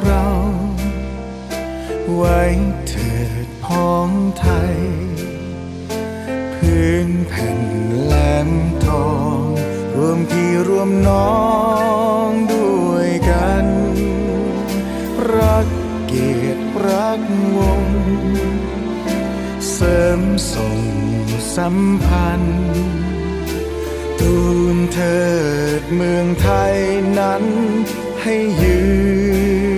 เรา ไว้เถิดพ้องไทย พื้นแผ่นแหลมทอง รวมพี่รวมน้องด้วยกัน รักเกียรติรักวง เสริมส่งสัมพันธ์ตูนเถิดเมืองไทยนั้นให้ยืน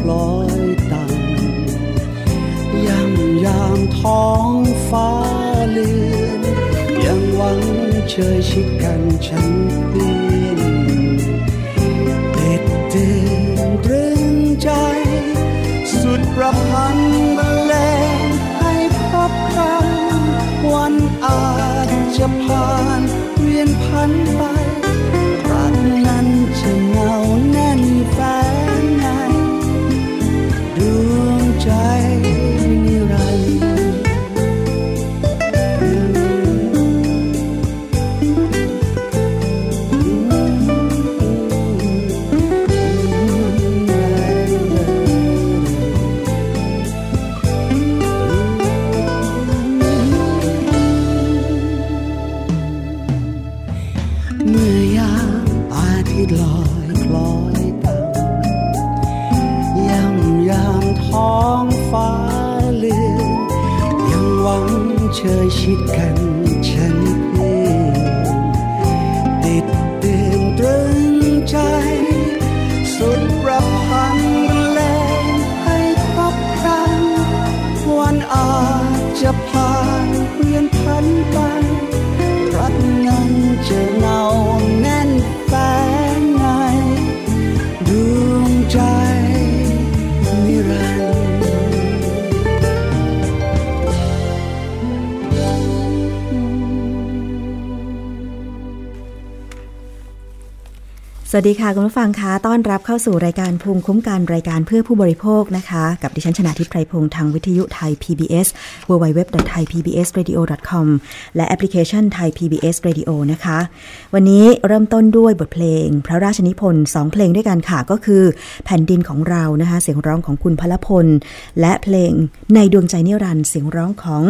คล้อยตังยามยามท้องฟ้าเลือนยังหวังเชยชิดกันฉันเพี้ยนเด็ดเด่นตรึงใจ สุดประพันธ์บรลงให้พบครั้งวันอาจจะผ่านเวียนพัน สวัสดีค่ะ คุณผู้ฟังคะต้อนรับเข้าสู่รายการภูมิคุ้มกันรายการเพื่อผู้บริโภคนะคะ กับดิฉันชนะทิพไพรพงศ์ทางวิทยุไทย PBS www.thaipbsradio.com และแอปพลิเคชันไทย PBS Radio นะคะ วันนี้เริ่มต้นด้วยบทเพลง พระราชนิพนธ์สองเพลงด้วยกันค่ะ ก็คือแผ่นดินของเรานะคะ เสียงร้องของคุณพลพล และเพลงในดวงใจนิรันดร์เสียงร้องของ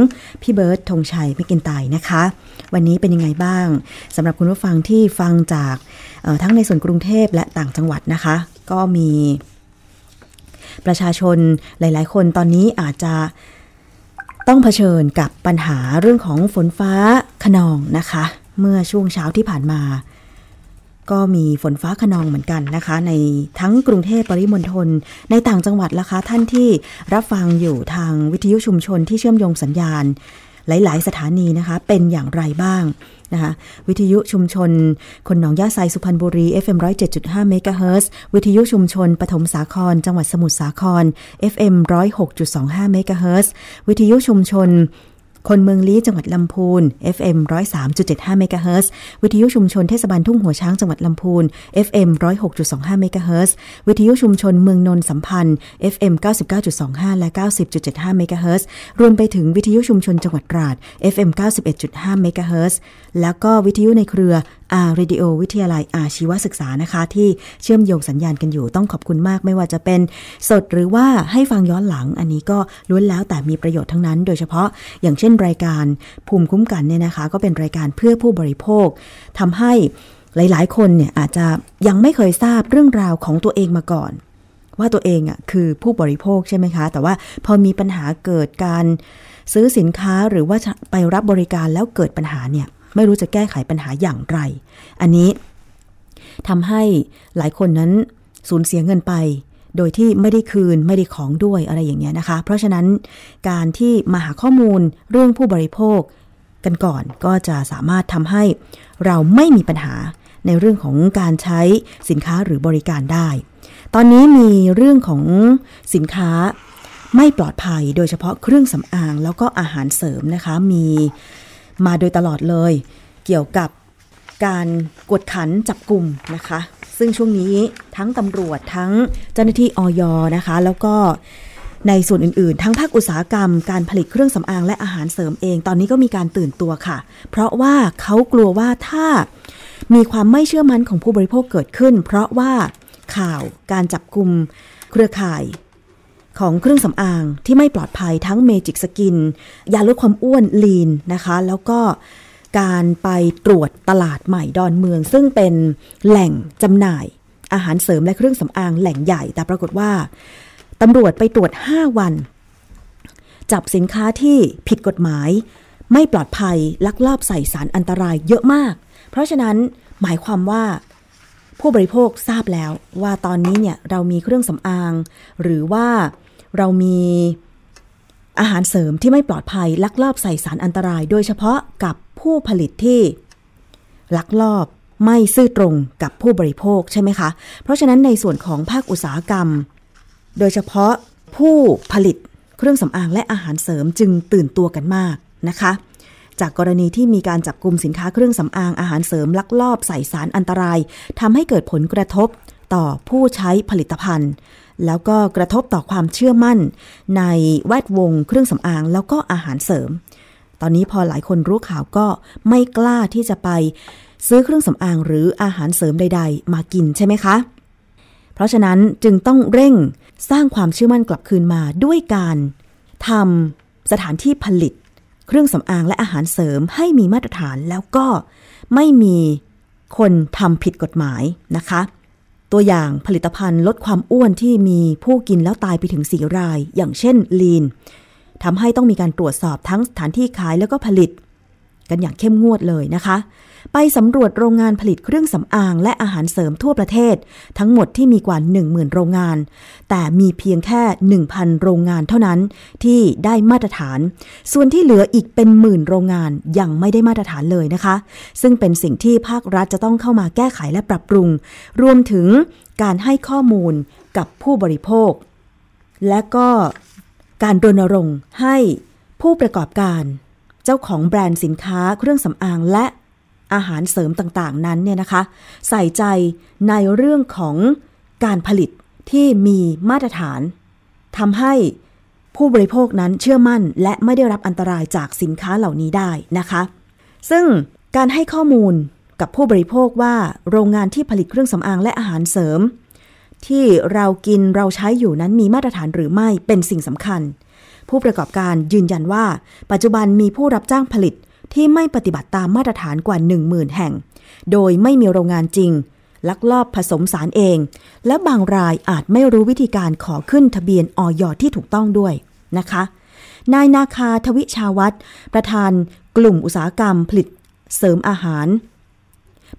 พี่เบิร์ดธงชัยไม่กินตายนะคะ วันนี้เป็นยังไงบ้างสำหรับคุณผู้ฟังที่ฟังจาก ทั้งในส่วนกรุงเทพและต่างจังหวัดนะคะ ก็มีประชาชนหลาย ๆ คนตอนนี้อาจจะต้องเผชิญกับปัญหาเรื่องของฝนฟ้าขนองนะคะ เมื่อช่วงเช้าที่ผ่านมา ก็มีฝนฟ้าขนองเหมือนกันนะคะ ในทั้งกรุงเทพปริมณฑลในต่างจังหวัดล่ะคะ ท่านที่รับฟังอยู่ทางวิทยุชุมชนที่เชื่อมโยงสัญญาณ หลาย ๆ สถานีนะคะ เป็นอย่างไรบ้างนะคะวิทยุชุมชน คนหนองย่าไซสุพรรณบุรี FM 107.5เมกะเฮิรตซ์วิทยุชุมชนปฐมสาคร จังหวัดสมุทรสาคร FM 106.25เมกะเฮิรตซ์วิทยุชุมชน คนเมืองลี้จังหวัดลำพูน FM 103.75เมกะเฮิรตซ์วิทยุชุมชนเทศบาลทุ่งหัวช้างจังหวัดลำพูน FM 106.25เมกะเฮิรตซ์วิทยุชุมชนเมืองนนสัมพันธ์ FM 99.25 และ 90.75เมกะเฮิรตซ์รวมไปถึงวิทยุชุมชนจังหวัดตราด FM 91.5เมกะเฮิรตซ์แล้วก็วิทยุในเครือ R Radio วิทยาลัยอาชีวศึกษานะคะ ที่เชื่อมโยงสัญญาณกันอยู่ต้องขอบคุณมากไม่ว่าจะเป็นสดหรือว่าให้ฟังย้อนหลังอันนี้ก็ล้วนแล้วแต่มีประโยชน์ทั้งนั้น โดยเฉพาะอย่างเช่นรายการภูมิคุ้มกันเนี่ยนะคะ ก็เป็นรายการเพื่อผู้บริโภคทำให้หลาย ๆ คนเนี่ยอาจจะยังไม่เคยทราบเรื่องราวของตัวเองมาก่อน ว่าตัวเองอะคือผู้บริโภคใช่ไหมคะ แต่ว่าพอมีปัญหาเกิดการซื้อสินค้าหรือว่าไปรับบริการแล้วเกิดปัญหาเนี่ยไม่รู้จะแก้ไขปัญหาอย่างไร อันนี้ทำให้หลายคนนั้นสูญเสียเงินไป โดยที่ไม่ได้คืนไม่ได้ของด้วยอะไรอย่างเงี้ยนะคะ เพราะฉะนั้นการที่มาหาข้อมูลเรื่องผู้บริโภคกันก่อนก็จะสามารถทำให้เราไม่มีปัญหาในเรื่องของการใช้สินค้าหรือบริการได้ ตอนนี้มีเรื่องของสินค้าไม่ปลอดภัยโดยเฉพาะเครื่องสำอางแล้วก็อาหารเสริมนะคะ มีมาโดยตลอดเลย เกี่ยวกับการกวดขันจับกลุ่มนะคะ ซึ่งช่วงนี้ทั้งตำรวจทั้งเจ้าหน้าที่ออยนะคะ แล้วก็ในส่วนอื่นๆ ทั้งภาคอุตสาหกรรม การผลิตเครื่องสำอางและอาหารเสริมเอง ตอนนี้ก็มีการตื่นตัวค่ะ เพราะว่าเขากลัวว่าถ้ามีความไม่เชื่อมั่นของผู้บริโภคเกิดขึ้น เพราะว่าข่าวการจับกลุ่มเครือข่ายของเครื่องสำอางที่ไม่ปลอดภัยทั้งเมจิกสกิน ยาลดความอ้วนลีนนะคะ แล้วก็ การไปตรวจตลาดใหม่ดอนเมือง ซึ่งเป็นแหล่งจำหน่าย อาหารเสริมและเครื่องสำอางแหล่งใหญ่ แต่ปรากฏว่าตำรวจไปตรวจ 5 วัน จับสินค้าที่ผิดกฎหมาย ไม่ปลอดภัยลักลอบใส่สารอันตรายเยอะมาก เพราะฉะนั้นหมายความว่าผู้บริโภคทราบแล้วว่าตอนนี้เนี่ยเรามีเครื่องสำอาง หรือว่าเรามี อาหารเสริมที่ไม่ปลอดภัยลักลอบใส่สารอันตราย โดยเฉพาะกับผู้ผลิตที่ลักลอบไม่ซื่อตรงกับผู้บริโภคใช่ไหมคะ เพราะฉะนั้นในส่วนของภาคอุตสาหกรรม โดยเฉพาะผู้ผลิตเครื่องสำอางและอาหารเสริมจึงตื่นตัวกันมากนะคะ จากกรณีที่มีการจับกลุ่มสินค้าเครื่องสำอางอาหารเสริมลักลอบใส่สารอันตรายทำให้เกิดผลกระทบต่อผู้ใช้ผลิตภัณฑ์ แล้วก็กระทบต่อความเชื่อมั่น ในแวดวงเครื่องสำอางแล้วก็อาหารเสริม ตอนนี้พอหลายคนรู้ข่าวก็ไม่กล้าที่จะไปซื้อเครื่องสำอางหรืออาหารเสริมใด ๆ มากินใช่ไหมคะ เพราะฉะนั้นจึงต้องเร่งสร้างความเชื่อมั่นกลับคืนมาด้วยการทำสถานที่ผลิต เครื่องสำอางและอาหารเสริมให้มีมาตรฐานแล้วก็ไม่มีคนทำผิดกฎหมายนะคะ ตัวอย่างผลิตภัณฑ์ลดความอ้วนที่มีผู้กินแล้วตายไปถึงสี่ราย อย่างเช่นลีนทำให้ต้องมีการตรวจสอบทั้งสถานที่ขายแล้วก็ผลิต กันอย่างเข้มงวดเลยนะคะ ไปสำรวจโรงงานผลิตเครื่องสำอางและอาหารเสริมทั่วประเทศ ทั้งหมดที่มีกว่า 10,000 โรงงาน แต่มีเพียงแค่ 1,000 โรงงานเท่านั้นที่ได้มาตรฐาน ส่วนที่เหลืออีกเป็นหมื่นโรงงานยังไม่ได้มาตรฐานเลยนะคะ ซึ่งเป็นสิ่งที่ภาครัฐจะต้องเข้ามาแก้ไขและปรับปรุง รวมถึงการให้ข้อมูลกับผู้บริโภค และก็การรณรงค์ให้ผู้ประกอบการ เจ้าของแบรนด์สินค้าเครื่องสำอางและ อาหารเสริมต่างๆนั้นเนี่ยนะคะ ใส่ใจในเรื่องของการผลิตที่มีมาตรฐานทำให้ผู้บริโภคนั้นเชื่อมั่น และไม่ได้รับอันตรายจากสินค้าเหล่านี้ได้นะคะ ซึ่งการให้ข้อมูลกับผู้บริโภคว่าโรงงานที่ผลิตเครื่องสำอางและอาหารเสริม ที่เรากินเราใช้อยู่นั้นมีมาตรฐานหรือไม่เป็นสิ่งสำคัญ ผู้ประกอบการยืนยันว่า ปัจจุบันมีผู้รับจ้างผลิต ที่ไม่ปฏิบัติตามมาตรฐานกว่า 10,000 แห่ง โดยไม่มีโรงงานจริง ลักลอบผสมสารเอง และบางรายอาจไม่รู้วิธีการขอขึ้นทะเบียนออยที่ถูกต้องด้วยนะคะ นายนาคาทวิชาวัตรประธานกลุ่มอุตสาหกรรมผลิตเสริมอาหาร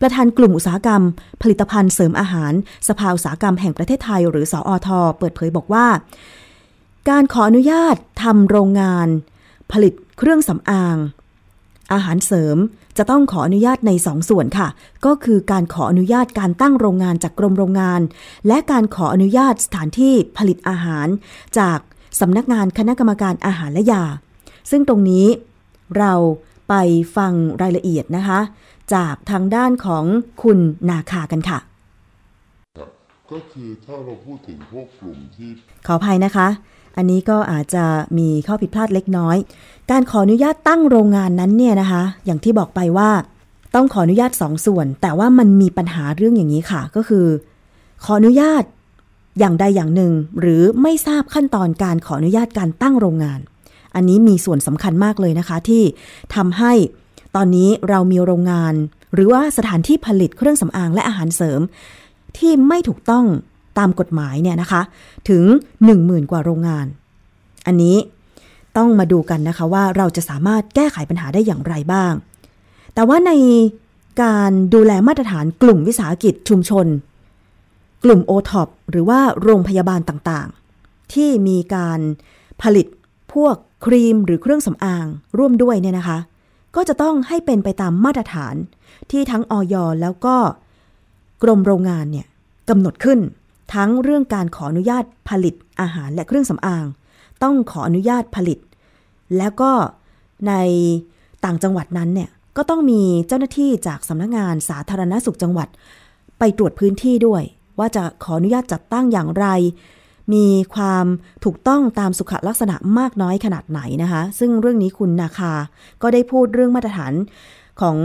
ประธานกลุ่มอุตสาหกรรม ผลิตภัณฑ์เสริมอาหาร สภาอุตสาหกรรมแห่งประเทศไทย หรือสออทเปิดเผยบอกว่า การขออนุญาตทำโรงงาน ผลิตเครื่องสำอาง อาหารเสริมจะต้องขออนุญาตในสองส่วนค่ะ ก็คือการขออนุญาตการตั้งโรงงานจากกรมโรงงาน และการขออนุญาตสถานที่ผลิตอาหาร จากสำนักงานคณะกรรมการอาหารและยา ซึ่งตรงนี้เราไปฟังรายละเอียดนะคะ จากทางด้านของคุณนาคากันค่ะก็คือถ้าเราพูดถึงพวกกลุ่มที่ขออภัยนะคะ อันนี้ก็อาจจะมีข้อผิดพลาดเล็กน้อย การขออนุญาตตั้งโรงงานนั้นเนี่ยนะคะ อย่างที่บอกไปว่าต้องขออนุญาตสองส่วน แต่ว่ามันมีปัญหาเรื่องอย่างนี้ค่ะ ก็คือ ขออนุญาตอย่างใดอย่างหนึ่ง หรือไม่ทราบขั้นตอนการขออนุญาตการตั้งโรงงาน อันนี้มีส่วนสำคัญมากเลยนะคะ ที่ทำให้ตอนนี้เรามีโรงงาน หรือว่าสถานที่ผลิตเครื่องสำอางและอาหารเสริม ที่ไม่ถูกต้อง ตามกฎหมายเนี่ยนะคะถึง 10,000 กว่าโรงงาน อันนี้ต้องมาดูกันนะคะว่าเราจะสามารถแก้ไขปัญหาได้อย่างไรบ้าง แต่ว่าในการดูแลมาตรฐานกลุ่มวิสาหกิจชุมชน กลุ่มโอท็อปหรือว่าโรงพยาบาลต่างๆ ที่มีการผลิตพวกครีมหรือเครื่องสำอางร่วมด้วยเนี่ยนะคะ ก็จะต้องให้เป็นไปตามมาตรฐานที่ทั้งออยแล้วก็กรมโรงงานเนี่ยกำหนดขึ้น ทั้งเรื่องการขออนุญาตผลิตอาหารและเครื่องสำอาง ต้องขออนุญาตผลิต แล้วก็ในต่างจังหวัดนั้นเนี่ยก็ต้องมีเจ้าหน้าที่จากสำนักงงานสาธารณสุขจังหวัด ไปตรวจพื้นที่ด้วย ว่าจะขออนุญาตจัดตั้งอย่างไร มีความถูกต้องตามสุขลักษณะมากน้อยขนาดไหนนะคะ ซึ่งเรื่องนี้คุณนาคา ก็ได้พูดเรื่องมาตรฐานของ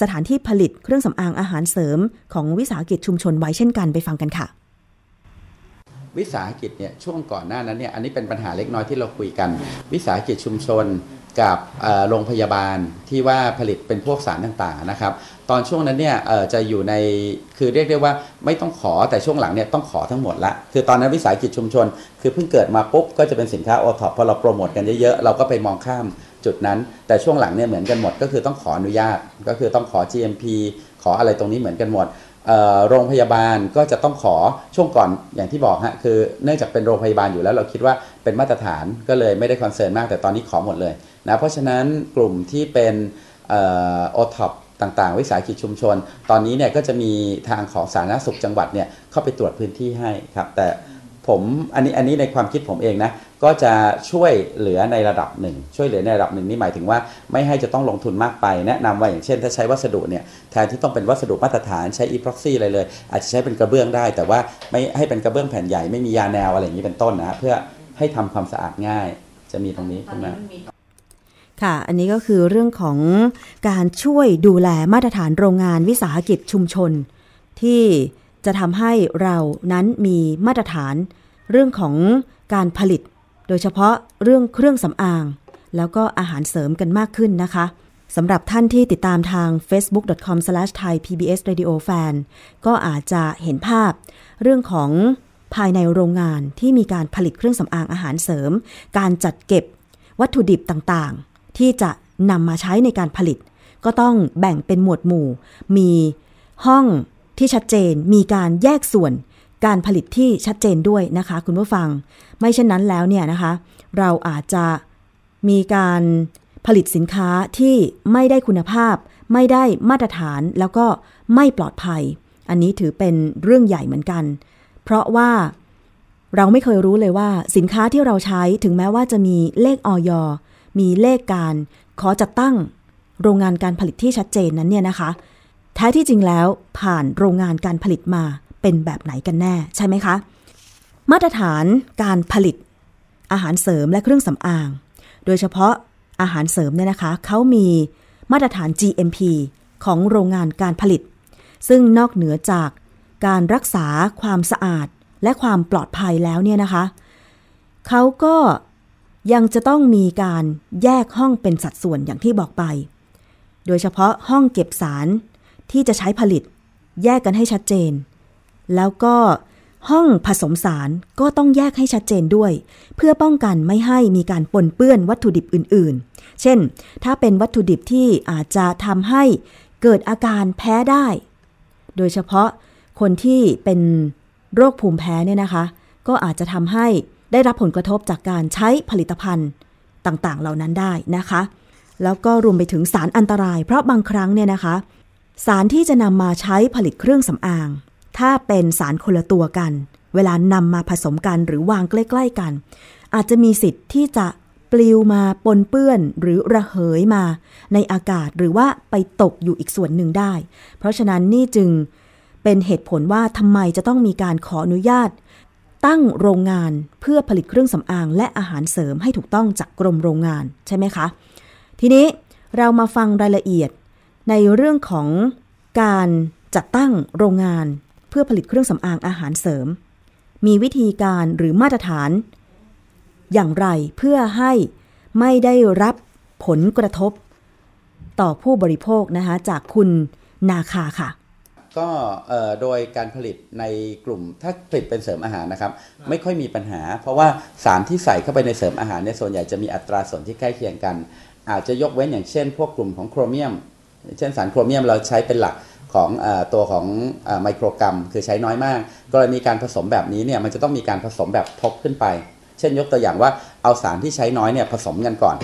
สถานที่ผลิตเครื่องสำอางอาหารเสริม ของวิสาหกิจชุมชนไว้เช่นกันไปฟังกันค่ะ วิสาหกิจเนี่ยช่วงก่อนหน้านั้นเนี่ยอันนี้เป็นปัญหาเล็กน้อยที่เราคุยกัน วิสาหกิจชุมชนกับโรงพยาบาลที่ว่าผลิตเป็นพวกสารต่างๆนะครับตอนช่วงนั้นเนี่ยจะอยู่ในคือเรียกได้ว่าไม่ต้องขอแต่ช่วงหลังเนี่ยต้องขอทั้งหมดละคือตอนนั้นวิสาหกิจชุมชน คือเพิ่งเกิดมาปุ๊บก็จะเป็นสินค้าโอท็อปพอเราโปรโมทกันเยอะๆเราก็ไปมองข้ามจุดนั้น แต่ช่วงหลังเนี่ยเหมือนกันหมดก็คือต้องขออนุญาตก็คือต้องขอ GMP ขออะไรตรงนี้เหมือนกันหมด โรงพยาบาลก็จะต้องขอช่วงก่อนอย่างที่บอกฮะคือเนื่องจากเป็นโรงพยาบาลอยู่แล้วเราคิดว่าเป็นมาตรฐานก็เลยไม่ได้ concern มากแต่ตอนนี้ขอหมดเลยนะเพราะฉะนั้นกลุ่มที่เป็นโอท็อปต่างๆ วิสาหกิจชุมชน ตอนนี้เนี่ยก็จะมีทางของสาธารณสุขจังหวัดเนี่ยเข้าไปตรวจพื้นที่ให้ครับแต่ ผมอันนี้อันนี้ในความคิดผมเองนะก็จะช่วยเหลือในระดับหนึ่ง ช่วยเหลือในระดับหนึ่งนี่หมายถึงว่าไม่ให้จะต้องลงทุนมากไป แนะนำว่าอย่างเช่น ถ้าใช้วัสดุเนี่ยแทนที่ต้องเป็นวัสดุมาตรฐานใช้อีพ็อกซี่อะไรเลย อาจจะใช้เป็นกระเบื้องได้ แต่ว่าไม่ให้เป็นกระเบื้องแผ่นใหญ่ไม่มียาแนวอะไรอย่างนี้เป็นต้นนะเพื่อให้ทำความสะอาดง่าย จะมีตรงนี้ขึ้นมาค่ะ อันนี้ก็คือเรื่องของการช่วยดูแลมาตรฐานโรงงานวิสาหกิจชุมชน ที่ จะทำให้เรานั้นมีมาตรฐาน เรื่องของการผลิต โดยเฉพาะเรื่องเครื่องสำอาง แล้วก็อาหารเสริมกันมากขึ้นนะคะสำหรับท่านที่ติดตามทาง facebook.com/thaipbsradiofan ก็อาจจะเห็นภาพ เรื่องของภายในโรงงานที่มีการผลิตเครื่องสำอางอาหารเสริม การจัดเก็บวัตถุดิบต่างๆ ที่จะนำมาใช้ในการผลิต ก็ต้องแบ่งเป็นหมวดหมู่ มีห้อง ที่ชัดเจนมีการแยกส่วนการผลิตที่ชัดเจนด้วยนะคะ คุณผู้ฟัง ไม่เช่นนั้นแล้วเนี่ยนะคะ เราอาจจะมีการผลิตสินค้าที่ไม่ได้คุณภาพ ไม่ได้มาตรฐานแล้วก็ไม่ปลอดภัย อันนี้ถือเป็นเรื่องใหญ่เหมือนกัน เพราะว่าเราไม่เคยรู้เลยว่าสินค้าที่เราใช้ถึงแม้ว่าจะมีเลขออยมีเลขการ ขอจัดตั้งโรงงานการผลิตที่ชัดเจนนั้นเนี่ยนะคะ ท้ที่จริงแล้วผ่านโรงงานการผลิตมาเป็นแบบไหนกันแน่ใช่ไหมคะ มาตรฐานการผลิต อาหารเสริมและเครื่องสำอาง โดยเฉพาะอาหารเสริมเนี่ยนะคะเขามีมาตรฐาน GMP ของโรงงานการผลิต ซึ่งนอกเหนือจากการรักษาความสะอาดและความปลอดภัยแล้วเนี่ยนะคะ เขาก็ยังจะต้องมีการแยกห้องเป็นสัดส่วนอย่างที่บอกไป โดยเฉพาะห้องเก็บสาร ที่จะใช้ผลิต แยกกันให้ชัดเจน แล้วก็ห้องผสมสารก็ต้องแยกให้ชัดเจนด้วย เพื่อป้องกันไม่ให้มีการปนเปื้อนวัตถุดิบอื่นๆ เช่น ถ้าเป็นวัตถุดิบที่อาจจะทำให้เกิดอาการแพ้ได้ โดยเฉพาะคนที่เป็นโรคภูมิแพ้เนี่ยนะคะ ก็อาจจะทำให้ได้รับผลกระทบจากการใช้ผลิตภัณฑ์ต่างๆ เหล่านั้นได้นะคะ แล้วก็รวมไปถึงสารอันตราย เพราะบางครั้งเนี่ยนะคะ สารที่จะนำมาใช้ผลิตเครื่องสำอาง ถ้าเป็นสารคนละตัวกัน เวลานำมาผสมกันหรือวางใกล้ ๆกัน อาจจะมีสิทธิ์ที่จะปลิวมาปนเปื้อนหรือระเหยมาในอากาศหรือว่าไปตกอยู่อีกส่วนหนึ่งได้ เพราะฉะนั้นนี่จึงเป็นเหตุผลว่าทำไมจะต้องมีการขออนุญาต ตั้งโรงงานเพื่อผลิตเครื่องสำอางและอาหารเสริมให้ถูกต้องจากกรมโรงงานใช่ไหมคะ ทีนี้เรามาฟังรายละเอียด ในเรื่องของการจัดตั้งโรงงานเพื่อผลิตเครื่องสำอางอาหารเสริม มีวิธีการหรือมาตรฐาน อย่างไรเพื่อให้ไม่ได้รับผลกระทบ ต่อผู้บริโภคนะคะจากคุณนาคาค่ะ ก็โดยการผลิตในกลุ่มถ้าผลิตเป็นเสริมอาหารนะครับ ไม่ค่อยมีปัญหา เพราะว่าสารที่ใส่เข้าไปในเสริมอาหารเนี่ยส่วนใหญ่จะมีอัตราส่วนที่ใกล้เคียงกัน อาจจะยกเว้นอย่างเช่น พวกกลุ่มของโครเมียม เช่นสารโครเมียมเราใช้เป็นหลักของอตัวของไมโครกรัม คือใช้น้อยมาก กรณีการผสมแบบนี้เนี่ยมันจะต้องมีการผสมแบบทบขึ้นไป เช่นยกตัวอย่างว่าเอาสารที่ใช้น้อยเนี่ยผสมกันก่อน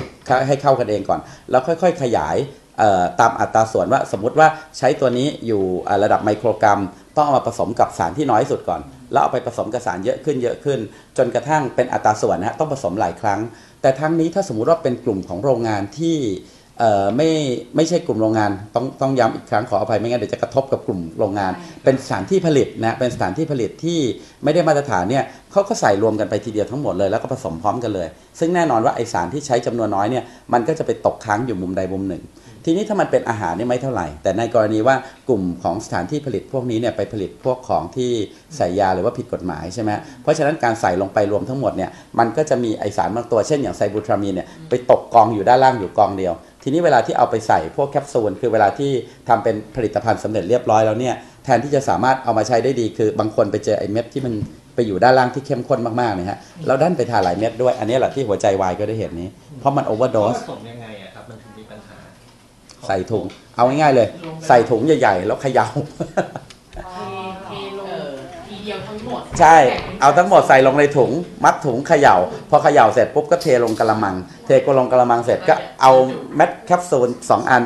ให้เข้ากันเองก่อน แล้วค่อยๆขยายตามอัตราส่วนว่าสมมุติว่าใช้ตัวนี้อยู่ระดับไมโครกรัม ต้องเอามาผสมกับสารที่น้อยสุดก่อน แล้วเอาไปผสมกับสารเยอะขึ้นเยอะขึ้น จนกระทั่งเป็นอัตราส่วนนะต้องผสมหลายครั้ง แต่ทั้งนี้ถ้าสมมุติว่าเป็นกลุ่มของโรงงานที่ ไม่ไม่ใช่กลุ่มโรงงานต้องต้องย้ำอีกครั้งขออภัยไม่งั้นเดี๋ยวจะกระทบกับกลุ่มโรงงาน เป็นสถานที่ผลิตนะเป็นสถานที่ผลิตที่ไม่ได้มาตรฐานเนี่ยเขาก็ใส่รวมกันไปทีเดียวทั้งหมดเลยแล้วก็ผสมพร้อมกันเลย ซึ่งแน่นอนว่าไอสารที่ใช้จำนวนน้อยเนี่ยมันก็จะไปตกค้างอยู่มุมใดมุมหนึ่ง ทีนี้ถ้ามันเป็นอาหารนี่ไม่เท่าไหร่ แต่ในกรณีว่ากลุ่มของสถานที่ผลิตพวกนี้เนี่ยไปผลิตพวกของที่ใส่ยาหรือว่าผิดกฎหมายใช่ไหมเพราะฉะนั้นการใส่ลงไปรวมทั้งหมดเนี่ยมันก็จะมีไอสารบางตัวเช่นอย่างไซบูทรามีนเนี่ยไปตกกองอยู่ด้านล่างอยู่กองเดียว ทีนี้เวลาที่เอาไปใส่พวกแคปซูลคือเวลาที่ทำเป็นผลิตภัณฑ์สำเร็จเรียบร้อยแล้วเนี่ยแทนที่จะสามารถเอามาใช้ได้ดี คือบางคนไปเจอไอเม็ดที่มันไปอยู่ด้านล่างที่เข้มข้นมากๆเนี่ยฮะแล้วด้านไปทาหลายเม็ดด้วยอันนี้แหละที่หัวใจวายก็ได้เห็นนี้ เพราะมันโอเวอร์โดสผสมยังไงอะครับมันถึงมีปัญหา ใส่ถุง เอาง่ายๆเลย ใส่ถุงใหญ่ ๆ แล้วเขย่าเทเทลงทีเดียวทั้งหมดใช่ เอาทั้งหมดใส่ลงในถุง มัดถุงเขย่า พอเขย่าเสร็จปุ๊บก็เทลงกระมัง เทก็ลงกระมังเสร็จก็เอาเม็ดแคปซูลสองอัน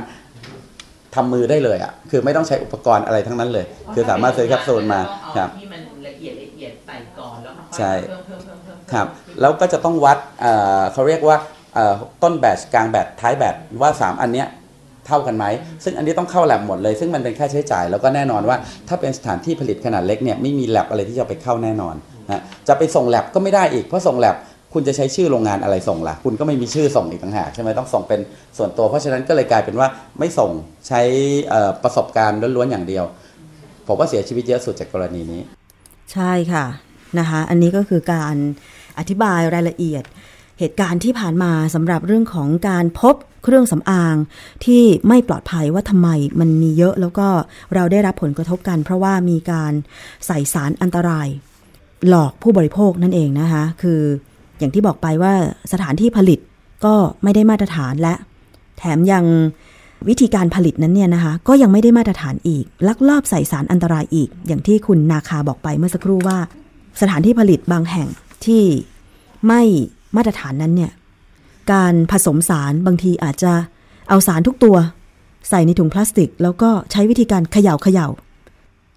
ทำมือได้เลยอะ่ะ คือไม่ต้องใช้อุปกรณ์อะไรทั้งนั้นเลย คือสามารถซื้อแคปซูลมาครับที่มันละเอียดละเอียดใส่ก่อนแล้วค่อยๆใช่เพิ่มเพิ่มเพิ่มเพิ่มครับ แล้วก็จะต้องวัดเอ่อเขาเรียกว่าเอ่อต้นแบตกลางแบตท้ายแบตว่า 3 อันเนี้ย เท่ากันไหม ซึ่งอันนี้ต้องเข้าแลบหมดเลย ซึ่งมันเป็นค่าใช้จ่าย แล้วก็แน่นอนว่า ถ้าเป็นสถานที่ผลิตขนาดเล็กเนี่ยไม่มีแลบอะไรที่จะไปเข้าแน่นอนนะจะไปส่งแลบก็ไม่ได้อีกเพราะส่งแลบคุณจะใช้ชื่อโรงงานอะไรส่งล่ะ คุณก็ไม่มีชื่อส่งอีกต่างหากใช่ไหมต้องส่งเป็นส่วนตัว เพราะฉะนั้นก็เลยกลายเป็นว่าไม่ส่งใช้ประสบการณ์ล้วนๆอย่างเดียว ผมว่าเสียชีวิตเยอะสุดจากกรณีนี้ ใช่ค่ะนะคะ อันนี้ก็คือการอธิบายรายละเอียด เหตุการณ์ที่ผ่านมาสำหรับเรื่องของการพบเครื่องสำอางที่ไม่ปลอดภัยว่าทำไมมันมีเยอะแล้วก็เราได้รับผลกระทบกัน เพราะว่ามีการใส่สารอันตราย หลอกผู้บริโภคนั่นเองนะคะคืออย่างที่บอกไปว่าสถานที่ผลิตก็ไม่ได้มาตรฐานและ แถมยังวิธีการผลิตนั้นเนี่ยนะคะ ก็ยังไม่ได้มาตรฐานอีก ลักลอบใส่สารอันตรายอีก อย่างที่คุณนาคาบอกไปเมื่อสักครู่ว่า สถานที่ผลิตบางแห่งที่ไม่ มาตรฐานนั้นเนี่ยการผสมสารบางทีอาจจะเอาสารทุกตัว ใส่ในถุงพลาสติก แล้วก็ใช้วิธีการเขย่าเขย่า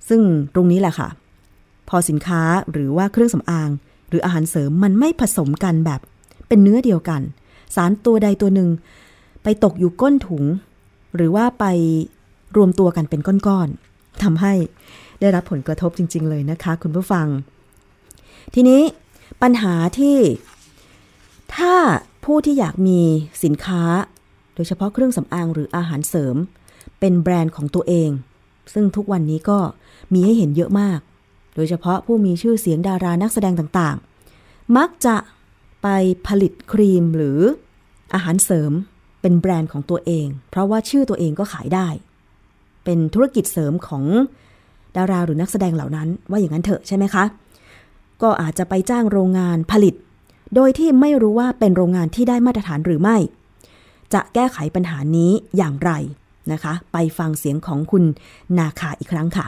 ซึ่งตรงนี้แหละค่ะ พอสินค้าหรือว่าเครื่องสำอาง หรืออาหารเสริมมันไม่ผสมกันแบบ เป็นเนื้อเดียวกัน สารตัวใดตัวหนึ่ง ไปตกอยู่ก้นถุง หรือว่าไปรวมตัวกันเป็นก้อนๆทำให้ได้รับผลกระทบจริง ๆ เลยนะคะ คุณผู้ฟัง ทีนี้ปัญหาที่ ถ้าผู้ที่อยากมีสินค้า โดยเฉพาะเครื่องสำอางหรืออาหารเสริม เป็นแบรนด์ของตัวเอง ซึ่งทุกวันนี้ก็มีให้เห็นเยอะมาก โดยเฉพาะผู้มีชื่อเสียงดารานักแสดงต่างๆ มักจะไปผลิตครีมหรืออาหารเสริมเป็นแบรนด์ของตัวเอง เพราะว่าชื่อตัวเองก็ขายได้ เป็นธุรกิจเสริมของดาราหรือนักแสดงเหล่านั้นว่าอย่างนั้นเถอะใช่ไหมคะ ก็อาจจะไปจ้างโรงงานผลิต โดยที่ไม่รู้ว่าเป็นโรงงานที่ได้มาตรฐานหรือไม่ จะแก้ไขปัญหานี้อย่างไรนะคะ ไปฟังเสียงของคุณนาคาอีกครั้งค่ะ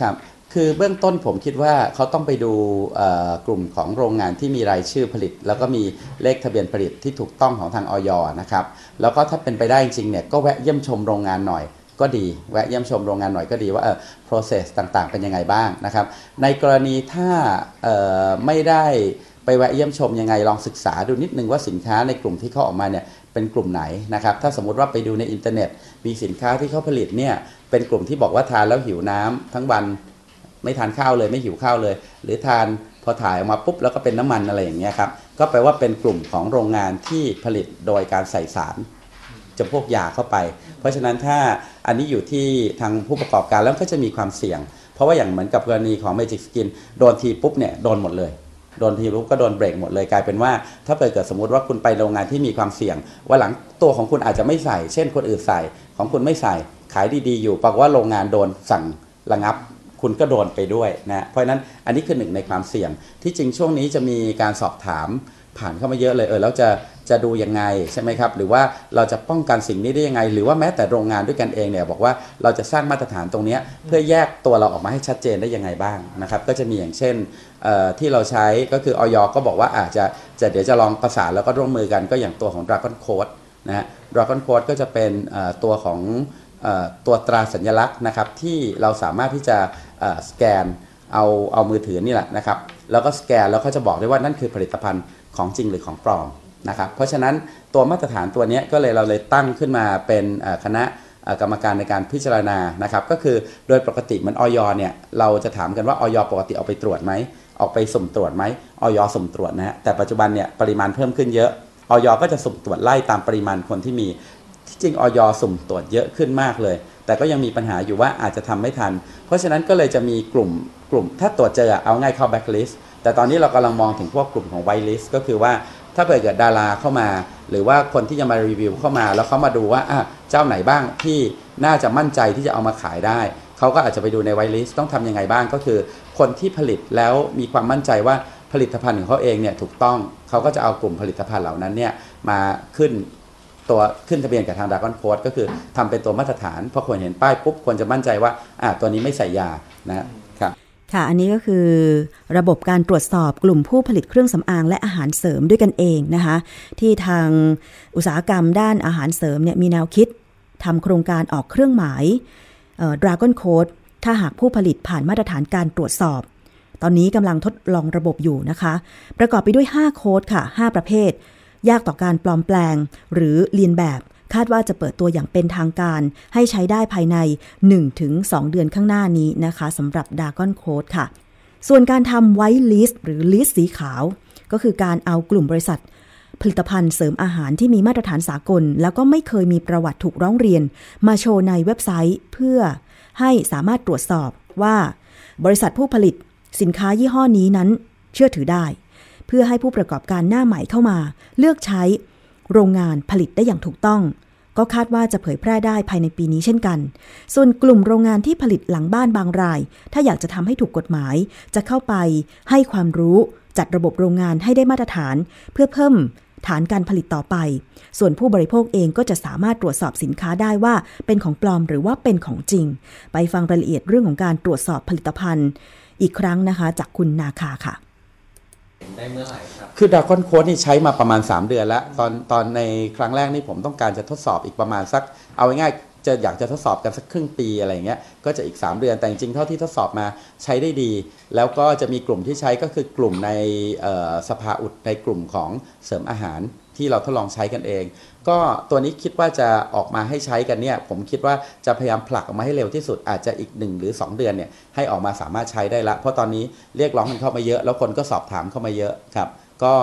ครับ คือเบื้องต้นผมคิดว่าเขาต้องไปดูกลุ่มของโรงงานที่มีรายชื่อผลิต แล้วก็มีเลขทะเบียนผลิตที่ถูกต้องของทางออยนะครับ แล้วก็ถ้าเป็นไปได้จริงเนี่ยก็แวะเยี่ยมชมโรงงานหน่อยก็ดีแวะเยี่ยมชมโรงงานหน่อยก็ดีว่าเออ process ต่างๆ เป็นยังไงบ้างนะครับ ในกรณีถ้าไม่ได้ แวะเยี่ยมชมยังไงลองศึกษาดูนิดนึงว่าสินค้าในกลุ่มที่เขาออกมาเนี่ยเป็นกลุ่มไหนนะครับถ้าสมมุติว่าไปดูในอินเทอร์เน็ต มีสินค้าที่เขาผลิตเนี่ยเป็นกลุ่มที่บอกว่าทานแล้วหิวน้ำทั้งวันไม่ทานข้าวเลยไม่หิวข้าวเลย หรือทานพอถ่ายออกมาปุ๊บแล้วก็เป็นน้ำมันอะไรอย่างเงี้ยครับก็แปลว่าเป็นกลุ่มของโรงงานที่ผลิตโดยการใส่สารจำพวกยาเข้าไป เพราะฉะนั้นถ้าอันนี้อยู่ที่ทางผู้ประกอบการแล้วก็จะมีความเสี่ยง เพราะว่าอย่างเหมือนกับกรณีของ Magic Skin โดนทีปุ๊บเนี่ยโดนหมดเลย โดนทีปุ๊บก็โดนเบรกหมดเลยกลายเป็นว่า ถ้าเกิดสมมติว่าคุณไปโรงงานที่มีความเสี่ยงว่าหลังตัวของคุณอาจจะไม่ใส่ เช่นคนอื่นใส่ ของคุณไม่ใส่ขายดีๆอยู่ปรากฏว่าโรงงานโดนสั่งระงับคุณก็โดนไปด้วยนะเพราะฉะนั้นอันนี้คือหนึ่งในความเสี่ยงที่จริงช่วงนี้จะมีการสอบถาม ผ่านเข้ามาเยอะเลยเออแล้วจะจะดูยังไงใช่ไหมครับ หรือว่าเราจะป้องกันสิ่งนี้ได้ยังไง หรือว่าแม้แต่โรงงานด้วยกันเองเนี่ยบอกว่าเราจะสร้างมาตรฐานตรงนี้เพื่อแยกตัวเราออกมาให้ชัดเจนได้ยังไงบ้างนะครับก็จะมีอย่างเช่นที่เราใช้ก็คือออยก็บอกว่าอาจจะจะเดี๋ยวจะลองประสานแล้วก็ร่วมมือกันก็อย่างตัวของ Dragon Code นะฮะ Dragon Code ก็จะเป็นตัวของตัวตราสัญลักษณ์นะครับที่เราสามารถที่จะสแกนเอาเอามือถือนี่แหละนะครับแล้วก็สแกนแล้วก็จะบอกได้ว่านั่นคือผลิตภัณฑ์ ของจริงหรือของปลอมนะครับเพราะฉะนั้นตัวมาตรฐานตัวนี้ก็เลยเราเลยตั้งขึ้นมาเป็นคณะกรรมการในการพิจารณานะครับก็คือโดยปกติมันออยเนี่ยเราจะถามกันว่าออยปกติเอาไปตรวจไหมออกไปสุ่มตรวจไหมออยสุ่มตรวจนะฮะแต่ปัจจุบันเนี่ยปริมาณเพิ่มขึ้นเยอะอย. ก็จะสุ่มตรวจไล่ตามปริมาณคนที่มี ที่จริงอย. สุ่มตรวจเยอะขึ้นมากเลย แต่ก็ยังมีปัญหาอยู่ว่าอาจจะทำไม่ทัน เพราะฉะนั้นก็เลยจะมีกลุ่มกลุ่มถ้าตรวจเจอเอาง่ายเข้าแบ็คลิสต์ แต่ตอนนี้เรากำลังมองถึงพวกกลุ่มของ whitelist ก็คือว่าถ้าเกิดดาราเข้ามา หรือว่าคนที่จะมารีวิวเข้ามา แล้วเขามาดูว่าอะเจ้าไหนบ้างที่น่าจะมั่นใจที่จะเอามาขายได้เขาก็อาจจะไปดูใน whitelist ต้องทำยังไงบ้างก็คือ คนที่ผลิตแล้วมีความมั่นใจว่าผลิตภัณฑ์ของเขาเองเนี่ยถูกต้องเขาก็จะเอากลุ่มผลิตภัณฑ์เหล่านั้นเนี่ยมาขึ้นตัวขึ้นทะเบียนกับทางดากอนโค้ดก็คือทำเป็นตัวมาตรฐานพอคนเห็นป้ายปุ๊บควรจะมั่นใจว่าอ่าตัวนี้ไม่ใส่ยานะ ค่ะ อันนี้ก็คือระบบการตรวจสอบกลุ่มผู้ผลิตเครื่องสำอางและอาหารเสริมด้วยกันเองนะคะ ที่ทางอุตสาหกรรมด้านอาหารเสริมเนี่ยมีแนวคิดทำโครงการออกเครื่องหมายดราก้อนโค้ดถ้าหากผู้ผลิตผ่านมาตรฐานการตรวจสอบ ตอนนี้กำลังทดลองระบบอยู่นะคะ ประกอบไปด้วย 5 โค้ดค่ะ 5 ประเภท ยากต่อการปลอมแปลง หรือเลียนแบบ คาดว่าจะเปิดตัวอย่างเป็นทางการให้ใช้ได้ภายใน 1-2 เดือนข้างหน้านี้นะคะสำหรับ dragon code ค่ะ ส่วนการทำ whitelist หรือ list สีขาว ก็คือการเอากลุ่มบริษัท ผลิตภัณฑ์เสริมอาหารที่มีมาตรฐานสากล แล้วก็ไม่เคยมีประวัติถูกร้องเรียน มาโชว์ในเว็บไซต์เพื่อให้สามารถตรวจสอบว่า บริษัทผู้ผลิตสินค้ายี่ห้อนี้นั้นเชื่อถือได้ เพื่อให้ผู้ประกอบการหน้าใหม่เข้ามา เลือกใช้ โรงงานผลิตได้อย่างถูกต้อง ก็คาดว่าจะเผยแพร่ได้ภายในปีนี้เช่นกัน ส่วนกลุ่มโรงงานที่ผลิตหลังบ้านบางราย ถ้าอยากจะทำให้ถูกกฎหมาย จะเข้าไปให้ความรู้จัดระบบโรงงานให้ได้มาตรฐาน เพื่อเพิ่มฐานการผลิตต่อไป ส่วนผู้บริโภคเองก็จะสามารถตรวจสอบสินค้าได้ว่าเป็นของปลอมหรือว่าเป็นของจริง ไปฟังรายละเอียดเรื่องของการตรวจสอบผลิตภัณฑ์ อีกครั้งนะคะ จากคุณนาคาค่ะ ได้เมื่อไหร่ครับ คือดาก้อนโค้ดนี่ใช้มาประมาณ 3 เดือนแล้ว ตอนตอนในครั้งแรกนี่ผมต้องการจะทดสอบอีกประมาณสัก เอาง่ายๆจะอยากจะทดสอบกันสักครึ่งปีอะไรเงี้ย ก็จะอีก 3 เดือน แต่จริงๆเท่าที่ทดสอบมาใช้ได้ดี แล้วก็จะมีกลุ่มที่ใช้ก็คือกลุ่มในสภาอุดในกลุ่มของเสริมอาหาร ที่เราทดลองใช้กันเอง ก็ตัวนี้คิดว่าจะออกมาให้ใช้กันเนี่ยผมคิดว่าจะพยายามผลักออกมาให้เร็วที่สุดอาจจะอีก 1 หรือ 2 เดือนเนี่ยให้ออกมาสามารถใช้ได้ละ เพราะตอนนี้เรียกร้องกันเข้ามาเยอะ แล้วคนก็สอบถามเข้ามาเยอะครับก็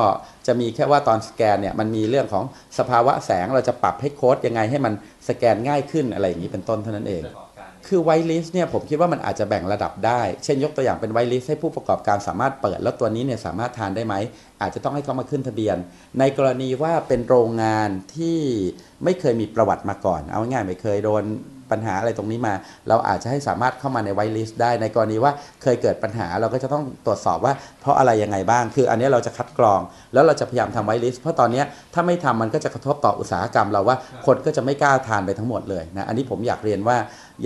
จะมีแค่ว่าตอนสแกนเนี่ยมันมีเรื่องของสภาวะแสงเราจะปรับให้โค้ดยังไงให้มันสแกนง่ายขึ้นอะไรอย่างนี้เป็นต้นเท่านั้นเอง คือไวลิสเนี่ยผมคิดว่ามันอาจจะแบ่งระดับได้ เช่นยกตัวอย่างเป็นไวลิสให้ผู้ประกอบการสามารถเปิด แล้วตัวนี้เนี่ยสามารถทานได้ไหม อาจจะต้องให้เขามาขึ้นทะเบียน ในกรณีว่าเป็นโรงงานที่ไม่เคยมีประวัติมาก่อน เอาง่ายๆไม่เคยโดน ปัญหาอะไรตรงนี้มา เราอาจจะให้สามารถเข้ามาในไวลิสได้ในกรณีว่าเคยเกิดปัญหาเราก็จะต้องตรวจสอบว่าเพราะอะไรยังไงบ้าง คืออันนี้เราจะคัดกรอง แล้วเราจะพยายามทำไวลิสเพราะตอนนี้ถ้าไม่ทำมันก็จะกระทบต่ออุตสาหกรรมเราว่าคนก็จะไม่กล้าทานไปทั้งหมดเลยนะอันนี้ผมอยากเรียนว่า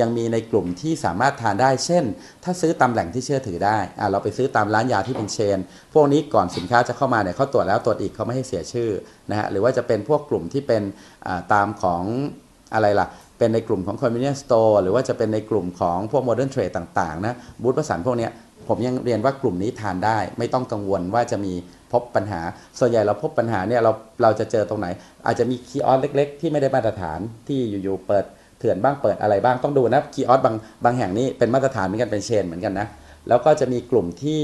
ยังมีในกลุ่มที่สามารถทานได้ เช่น ถ้าซื้อตามแหล่งที่เชื่อถือได้ เราไปซื้อตามร้านยาที่เป็นเชน พวกนี้ก่อนสินค้าจะเข้ามาเนี่ยเขาตรวจแล้วตรวจอีกเขาไม่ให้เสียชื่อนะฮะ หรือว่าจะเป็นพวกกลุ่มที่เป็นตามของอะไรล่ะ เป็นในกลุ่มของ convenience store หรือว่าจะเป็นในกลุ่มของพวก modern trade ต่างๆนะบูธประสานพวกนี้ผมยังเรียนว่ากลุ่มนี้ทานได้ ไม่ต้องกังวลว่าจะมีพบปัญหา ส่วนใหญ่เราพบปัญหาเนี่ยเราเราจะเจอตรงไหน อาจจะมีคีย์ออสเล็ก ๆ ที่ไม่ได้มาตรฐานที่อยู่ๆเปิดเถื่อนบ้างเปิดอะไรบ้างต้องดูนะคีย์ออสบางบางแห่งนี้เป็นมาตรฐานเหมือนกันเป็นเชนเหมือนกันนะแล้วก็จะมีกลุ่มที่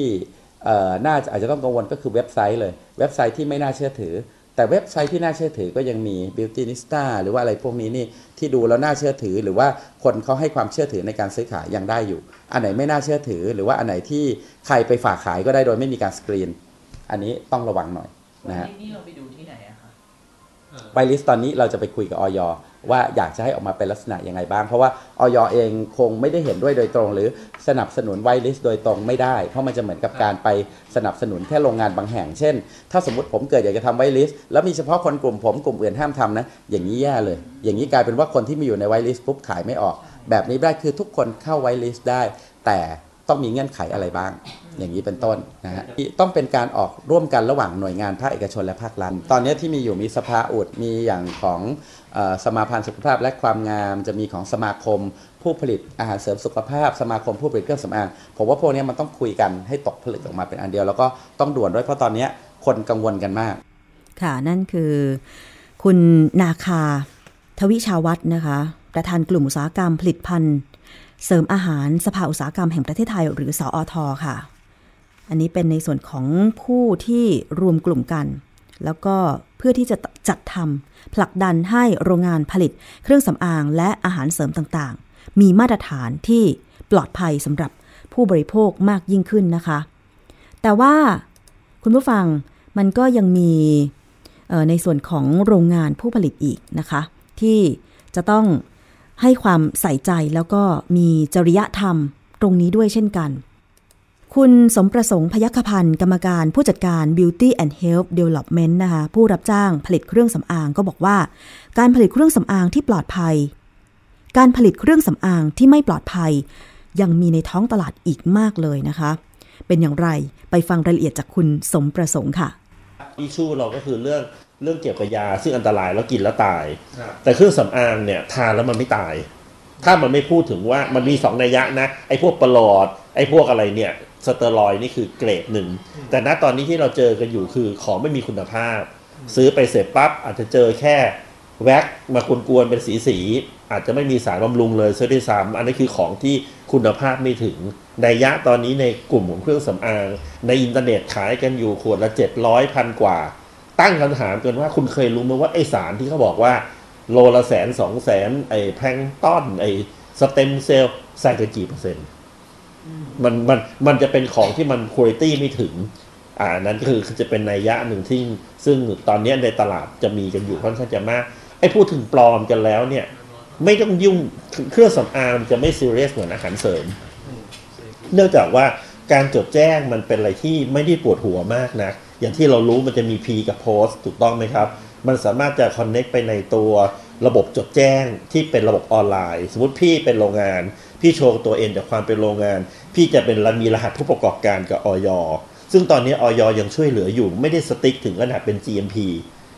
น่าจะอาจจะต้องกังวลก็คือเว็บไซต์เลย เว็บไซต์ที่ไม่น่าเชื่อถือ แต่เว็บไซต์ที่น่าเชื่อถือก็ยังมี Beautynista หรือว่าอะไรพวกนี้นี่ที่ดูแล้วน่าเชื่อถือ หรือว่าคนเขาให้ความเชื่อถือในการซื้อขายยังได้อยู่ อันไหนไม่น่าเชื่อถือ หรือว่าอันไหนที่ใครไปฝากขายก็ได้โดยไม่มีการสกรีน อันนี้ต้องระวังหน่อยนะฮะนี่เราไปดูที่ไหนอะคะ whitelist ตอนนี้เราจะไปคุยกับอย. ว่าอยากจะให้ออกมาเป็นลักษณะยังไงบ้าง เพราะว่าอย. เองคงไม่ได้เห็นด้วยโดยตรง หรือสนับสนุน whitelist โดยตรงไม่ได้ เพราะมันจะเหมือนกับการไปสนับสนุนแค่โรงงานบางแห่ง เช่น ถ้าสมมติผมเกิดอยากจะทำ whitelist แล้วมีเฉพาะคนกลุ่มผมกลุ่มอื่นห้ามทำนะ อย่างนี้แย่เลย อย่างนี้กลายเป็นว่าคนที่มีอยู่ใน whitelist ปุ๊บขายไม่ออก แบบนี้ได้คือทุกคนเข้า whitelist ได้ แต่ ต้องมีเงื่อนไขอะไรบ้าง อย่างนี้เป็นต้นนะฮะต้องเป็นการออกร่วมกันระหว่างหน่วยงานภาคเอกชนและภาครัฐตอนนี้ที่มีอยู่มีสภาอุดมีอย่างของสมาพันธ์สุขภาพและความงาม จะมีของสมาคมผู้ผลิตอาหารเสริมสุขภาพ สมาคมผู้ผลิตเครื่องสำอางผมว่าพวกนี้มันต้องคุยกันให้ตกผลึกออกมาเป็นอันเดียว แล้วก็ต้องด่วนด้วยเพราะตอนนี้คนกังวลกันมาก ค่ะนั่นคือ คุณนาคา ทวิชาวัฒน์นะคะประธานกลุ่มอุตสาหกรรมผลิตภัณฑ์ เสริมอาหารสภาอุตสาหกรรมแห่งประเทศไทย หรือสออทค่ะ อันนี้เป็นในส่วนของผู้ที่รวมกลุ่มกัน แล้วก็เพื่อที่จะจัดทำผลักดันให้โรงงานผลิต เครื่องสำอางและอาหารเสริมต่างๆ มีมาตรฐานที่ปลอดภัยสำหรับผู้บริโภคมากยิ่งขึ้นนะคะ แต่ว่าคุณผู้ฟังมันก็ยังมีในส่วนของโรงงานผู้ผลิตอีกนะคะ ที่จะต้อง ให้ความใส่ใจแล้วก็มีจริยธรรมตรงนี้ด้วยเช่นกัน คุณสมประสงค์พยัคฆพันธ์กรรมการผู้จัดการ Beauty and Health Development นะคะผู้รับจ้างผลิตเครื่องสำอางก็บอกว่า การผลิตเครื่องสำอางที่ปลอดภัย การผลิตเครื่องสำอางที่ไม่ปลอดภัย ยังมีในท้องตลาดอีกมากเลยนะคะ เป็นอย่างไรไปฟังรายละเอียดจากคุณสมประสงค์ค่ะ อิชูเราก็คือเรื่องเรื่องเกี่ยวกับยาซึ่งอันตรายแล้วกินแล้วตาย แต่เครื่องสำอางเนี่ยทานแล้วมันไม่ตาย ถ้ามันไม่พูดถึงว่ามันมีสองนัยยะนะ ไอ้พวกประหลอด ไอ้พวกอะไรเนี่ยสเตอรอยนี่คือเกรดหนึ่ง แต่ณตอนนี้ที่เราเจอกันอยู่คือของไม่มีคุณภาพ ซื้อไปเสร็จปั๊บอาจจะเจอแค่แว็กมากวนๆเป็นสีสี อาจจะไม่มีสารบำรุงเลยซะด้วยซ้ำอันนี้คือของที่คุณภาพไม่ถึงในยะตอนนี้ในกลุ่มของเครื่องสำอาง ในอินเทอร์เน็ตขายกันอยู่ขวดละเจ็ดร้อยพันกว่า ตั้งคำถามกันว่าคุณเคยรู้ไหมว่าไอสารที่เขาบอกว่า โลละแสนสองแสนไอแพลงก์ตอนไอ stem cell ใส่กันกี่เปอร์เซ็นต์มันมันมันจะเป็นของที่มันคุณภาพไม่ถึงอ่านั้นคือจะเป็นนัยยะหนึ่งที่ซึ่งตอนนี้ในตลาดจะมีกันอยู่ค่อนข้างจะมากไอ้พูดถึงปลอมกันแล้วเนี่ย ไม่ต้องยุ่งเครื่องสำอางมันจะไม่ซีเรียสเหมือนอาหารเสริม เนื่องจากว่าการจดแจ้งมันเป็นอะไรที่ไม่ได้ปวดหัวมากนะอย่างที่เรารู้มันจะมี P กับ Post ถูกต้องไหมครับ มันสามารถจะ connect ไปในตัวระบบจดแจ้งที่เป็นระบบออนไลน์ สมมติพี่เป็นโรงงาน พี่โชว์ตัวเองจากความเป็นโรงงาน พี่จะเป็นมีรหัสผู้ประกอบการกับออยซึ่งตอนนี้ออยยังช่วยเหลืออยู่ ไม่ได้สติ๊กถึงขนาดเป็น GMP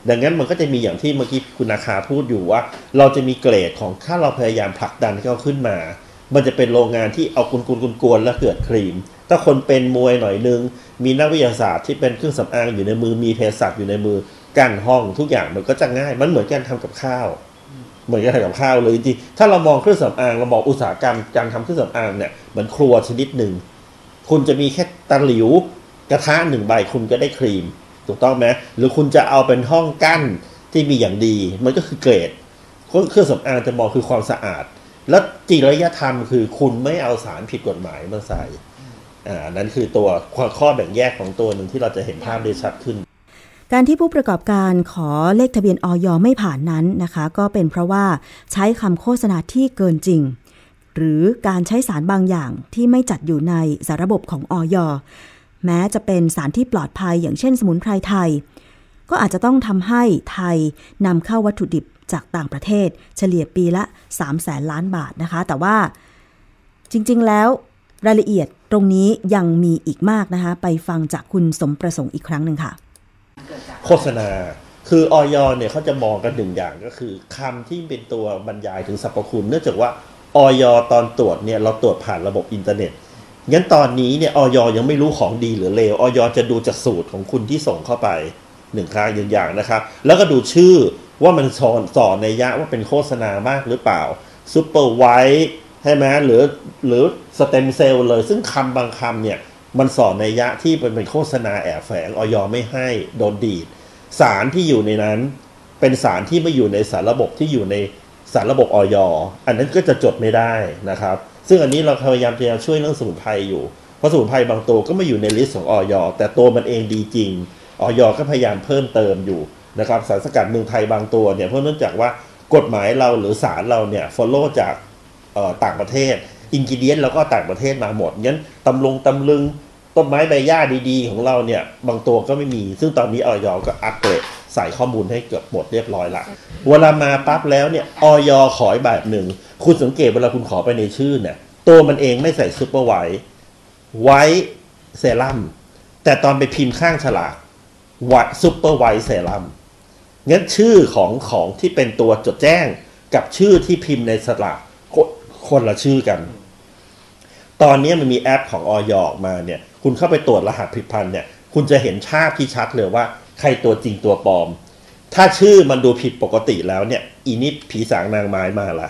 ดังนั้นมันก็จะมีอย่างที่เมื่อกี้คุณนาคาพูดอยู่ว่า เราจะมีเกรดของถ้าเราพยายามผลักดันให้เขาขึ้นมา มันจะเป็นโรงงานที่เอากุนกุนกุนกวนแล้วเกิดครีม ถ้าคนเป็นมวยหน่อยนึง มีนักวิทยาศาสตร์ที่เป็นเครื่องสำอางอยู่ในมือมีเภสัชอยู่ในมือกั้นห้องทุกอย่างมันก็จะง่าย มันเหมือนการทำกับข้าว เหมือนการทำกับข้าวเลยจริงๆถ้าเรามองเครื่องสำอางเราบอกอุตสาหกรรมการทำเครื่องสำอางเนี่ยเหมือนครัวชนิดหนึ่งคุณจะมีแค่ตะหลิวกระทะหนึ่งใบคุณก็ได้ครีม ถูกต้องไหมหรือคุณจะเอาเป็นห้องกั้นที่มีอย่างดี มันก็คือเกรดเครื่องสำอางจะมองคือความสะอาด แล้วจริยธรรมคือคุณไม่เอาสารผิดกฎหมายมาใส่อ่านั้นคือตัวข้อแบ่งแยกของตัวหนึ่งที่เราจะเห็นภาพได้ชัดขึ้นการที่ผู้ประกอบการขอเลขทะเบียนออยไม่ผ่านนั้นนะคะ ก็เป็นเพราะว่าใช้คำโฆษณาที่เกินจริง หรือการใช้สารบางอย่างที่ไม่จัดอยู่ในสารระบบของออย แม้จะเป็นสารที่ปลอดภัยอย่างเช่นสมุนไพรไทย ก็อาจจะต้องทำให้ไทยนำเข้าวัตถุดิบจากต่างประเทศ เฉลี่ยปีละ3แสนล้านบาทนะคะ แต่ว่าจริง ๆ แล้วรายละเอียดตรงนี้ยังมีอีกมากนะคะ ไปฟังจากคุณสมประสงค์อีกครั้งหนึ่งค่ะ โฆษณาคือออยเนี่ยเขาจะมองกันหนึ่งอย่างก็คือคำที่เป็นตัวบรรยายถึงสรรพคุณ เนื่องจากว่าอย. ตอนตรวจเนี่ยเราตรวจผ่านระบบอินเทอร์เน็ต งั้นตอนนี้เนี่ยอย. ยังไม่รู้ของดีหรือเลวอย. จะดูจากสูตรของคุณที่ส่งเข้าไปหนึ่งครั้งอย่างอย่างนะครับ แล้วก็ดูชื่อว่ามันส่อส่อนัยยะว่าเป็นโฆษณามากหรือเปล่า super white ใช่ไหมหรือหรือ stem cell เลย ซึ่งคำบางคำเนี่ย มันส่อนัยยะที่เป็นเป็นโฆษณาแอบแฝงอย. ไม่ให้โดนดีด สารที่อยู่ในนั้น เป็นสารที่ไม่อยู่ในสารระบบที่อยู่ในสารระบบออยอันนั้นก็จะจดไม่ได้นะครับ ซึ่งอันนี้เราพยายามจะช่วยเรื่องสมุนไพรอยู่ เพราะสมุนไพรบางตัวก็ไม่อยู่ใน list ของอย. แต่ตัวมันเองดีจริงอย. ก็พยายามเพิ่มเติมอยู่นะครับสารสกัดเมืองไทยบางตัวเนี่ยเพราะเนื่องจากว่ากฎหมายเราหรือสารเราเนี่ย follow จากต่างประเทศ ingredient เราก็ต่างประเทศมาหมดงั้นตำลงตำลึงต้นไม้ใบหญ้าดีๆ ของเราเนี่ยบางตัวก็ไม่มี ซึ่งตอนนี้อย. ก็อัปเกรด ใส่ข้อมูลให้เกือบหมดเรียบร้อยละเวลามาปั๊บแล้วเนี่ยอย. ขออีกแบบหนึ่ง คุณสังเกตเวลาคุณขอไปในชื่อเนี่ย ตัวมันเองไม่ใส่ super white white serum แต่ตอนไปพิมพ์ข้างฉลากว่า super white serum งั้นชื่อของของที่เป็นตัวจดแจ้งกับชื่อที่พิมพ์ในฉลากคนคนละชื่อกัน ตอนนี้มันมีแอปของออยออกมาเนี่ย คุณเข้าไปตรวจรหัสผลิตภัณฑ์เนี่ย คุณจะเห็นภาพที่ชัดเลยว่า ใครตัวจริงตัวปลอม ถ้าชื่อมันดูผิดปกติแล้วเนี่ย อีนิดผีสางนางไม้มาละ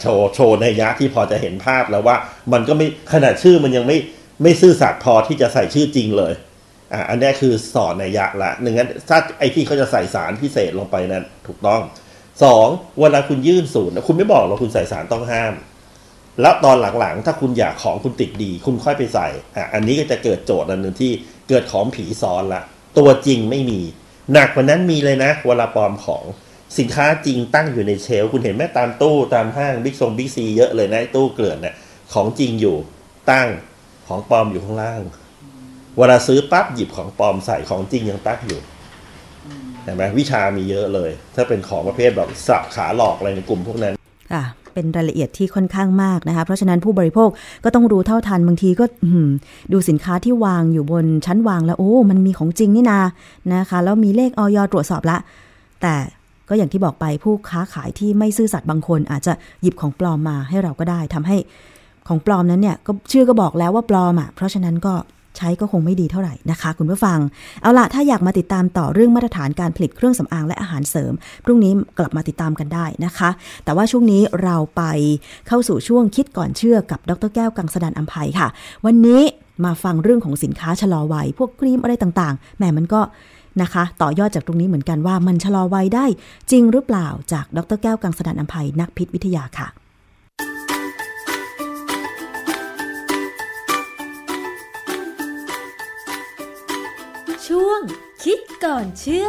โชว์โชว์ในยะที่พอจะเห็นภาพแล้วว่า มันก็ไม่ขนาดชื่อมันยังไม่ไม่ซื่อสัตย์พอที่จะใส่ชื่อจริงเลยอ่าอันนี้คือสอนในยะละหนึ่งงั้นถ้าไอที่เขาจะใส่สารพิเศษลงไปนั้นถูกต้องสองเวลาคุณยื่นศูนย์คุณไม่บอกหรอกคุณใส่สารต้องห้าม แล้วตอนหลังๆ ถ้าคุณอยากของคุณติดดี คุณค่อยไปใส่อะอันนี้ก็จะเกิดโจทย์อันหนึ่งที่เกิดของผีซ้อนละ ตัวจริงไม่มี หนักกว่านั้นมีเลยนะเวลาปลอมของสินค้าจริงตั้งอยู่ในเชลฟ์คุณเห็นไหมตามตู้ตามห้างบิ๊กซงบิ๊กซีเยอะเลยนะตู้เกลื่อนเนี่ยของจริงอยู่ตั้งของปลอมอยู่ข้างล่าง เวลาซื้อปั๊บหยิบของปลอมใส่ของจริงยังตั้งอยู่เห็นไหมวิชามีเยอะเลย ถ้าเป็นของประเภทแบบสับขาหลอกอะไรในกลุ่มพวกนั้นค่ะ เป็นรายละเอียดที่ค่อนข้างมากนะคะ เพราะฉะนั้นผู้บริโภคก็ต้องรู้เท่าทันบางทีก็ดูสินค้าที่วางอยู่บนชั้นวางแล้วโอ้ มันมีของจริงนี่นานะคะ แล้วมีเลขออยตรวจสอบละ แต่ก็อย่างที่บอกไปผู้ค้าขายที่ไม่ซื่อสัตย์บางคน อาจจะหยิบของปลอมมาให้เราก็ได้ทำให้ของปลอมนั้นเนี่ยก็ชื่อก็บอกแล้วว่าปลอมอะเพราะฉะนั้นก็ ใช้ก็คงไม่ดีเท่าไหร่นะคะ คุณผู้ฟัง เอาละถ้าอยากมาติดตามต่อเรื่องมาตรฐานการผลิตเครื่องสำอางและอาหารเสริม พรุ่งนี้กลับมาติดตามกันได้นะคะ แต่ว่าช่วงนี้เราไปเข้าสู่ช่วงคิดก่อนเชื่อกับดรแก้วกังสดานอัมภัยค่ะ วันนี้มาฟังเรื่องของสินค้าชะลอวัย พวกครีมอะไรต่างๆแหมมันก็นะคะ ต่อยอดจากตรงนี้เหมือนกันว่ามันชะลอวัยได้จริงหรือเปล่าจากดรแก้วกังสดานอัมภัยนักพิษวิทยาค่ะ ช่วง คิดก่อนเชื่อ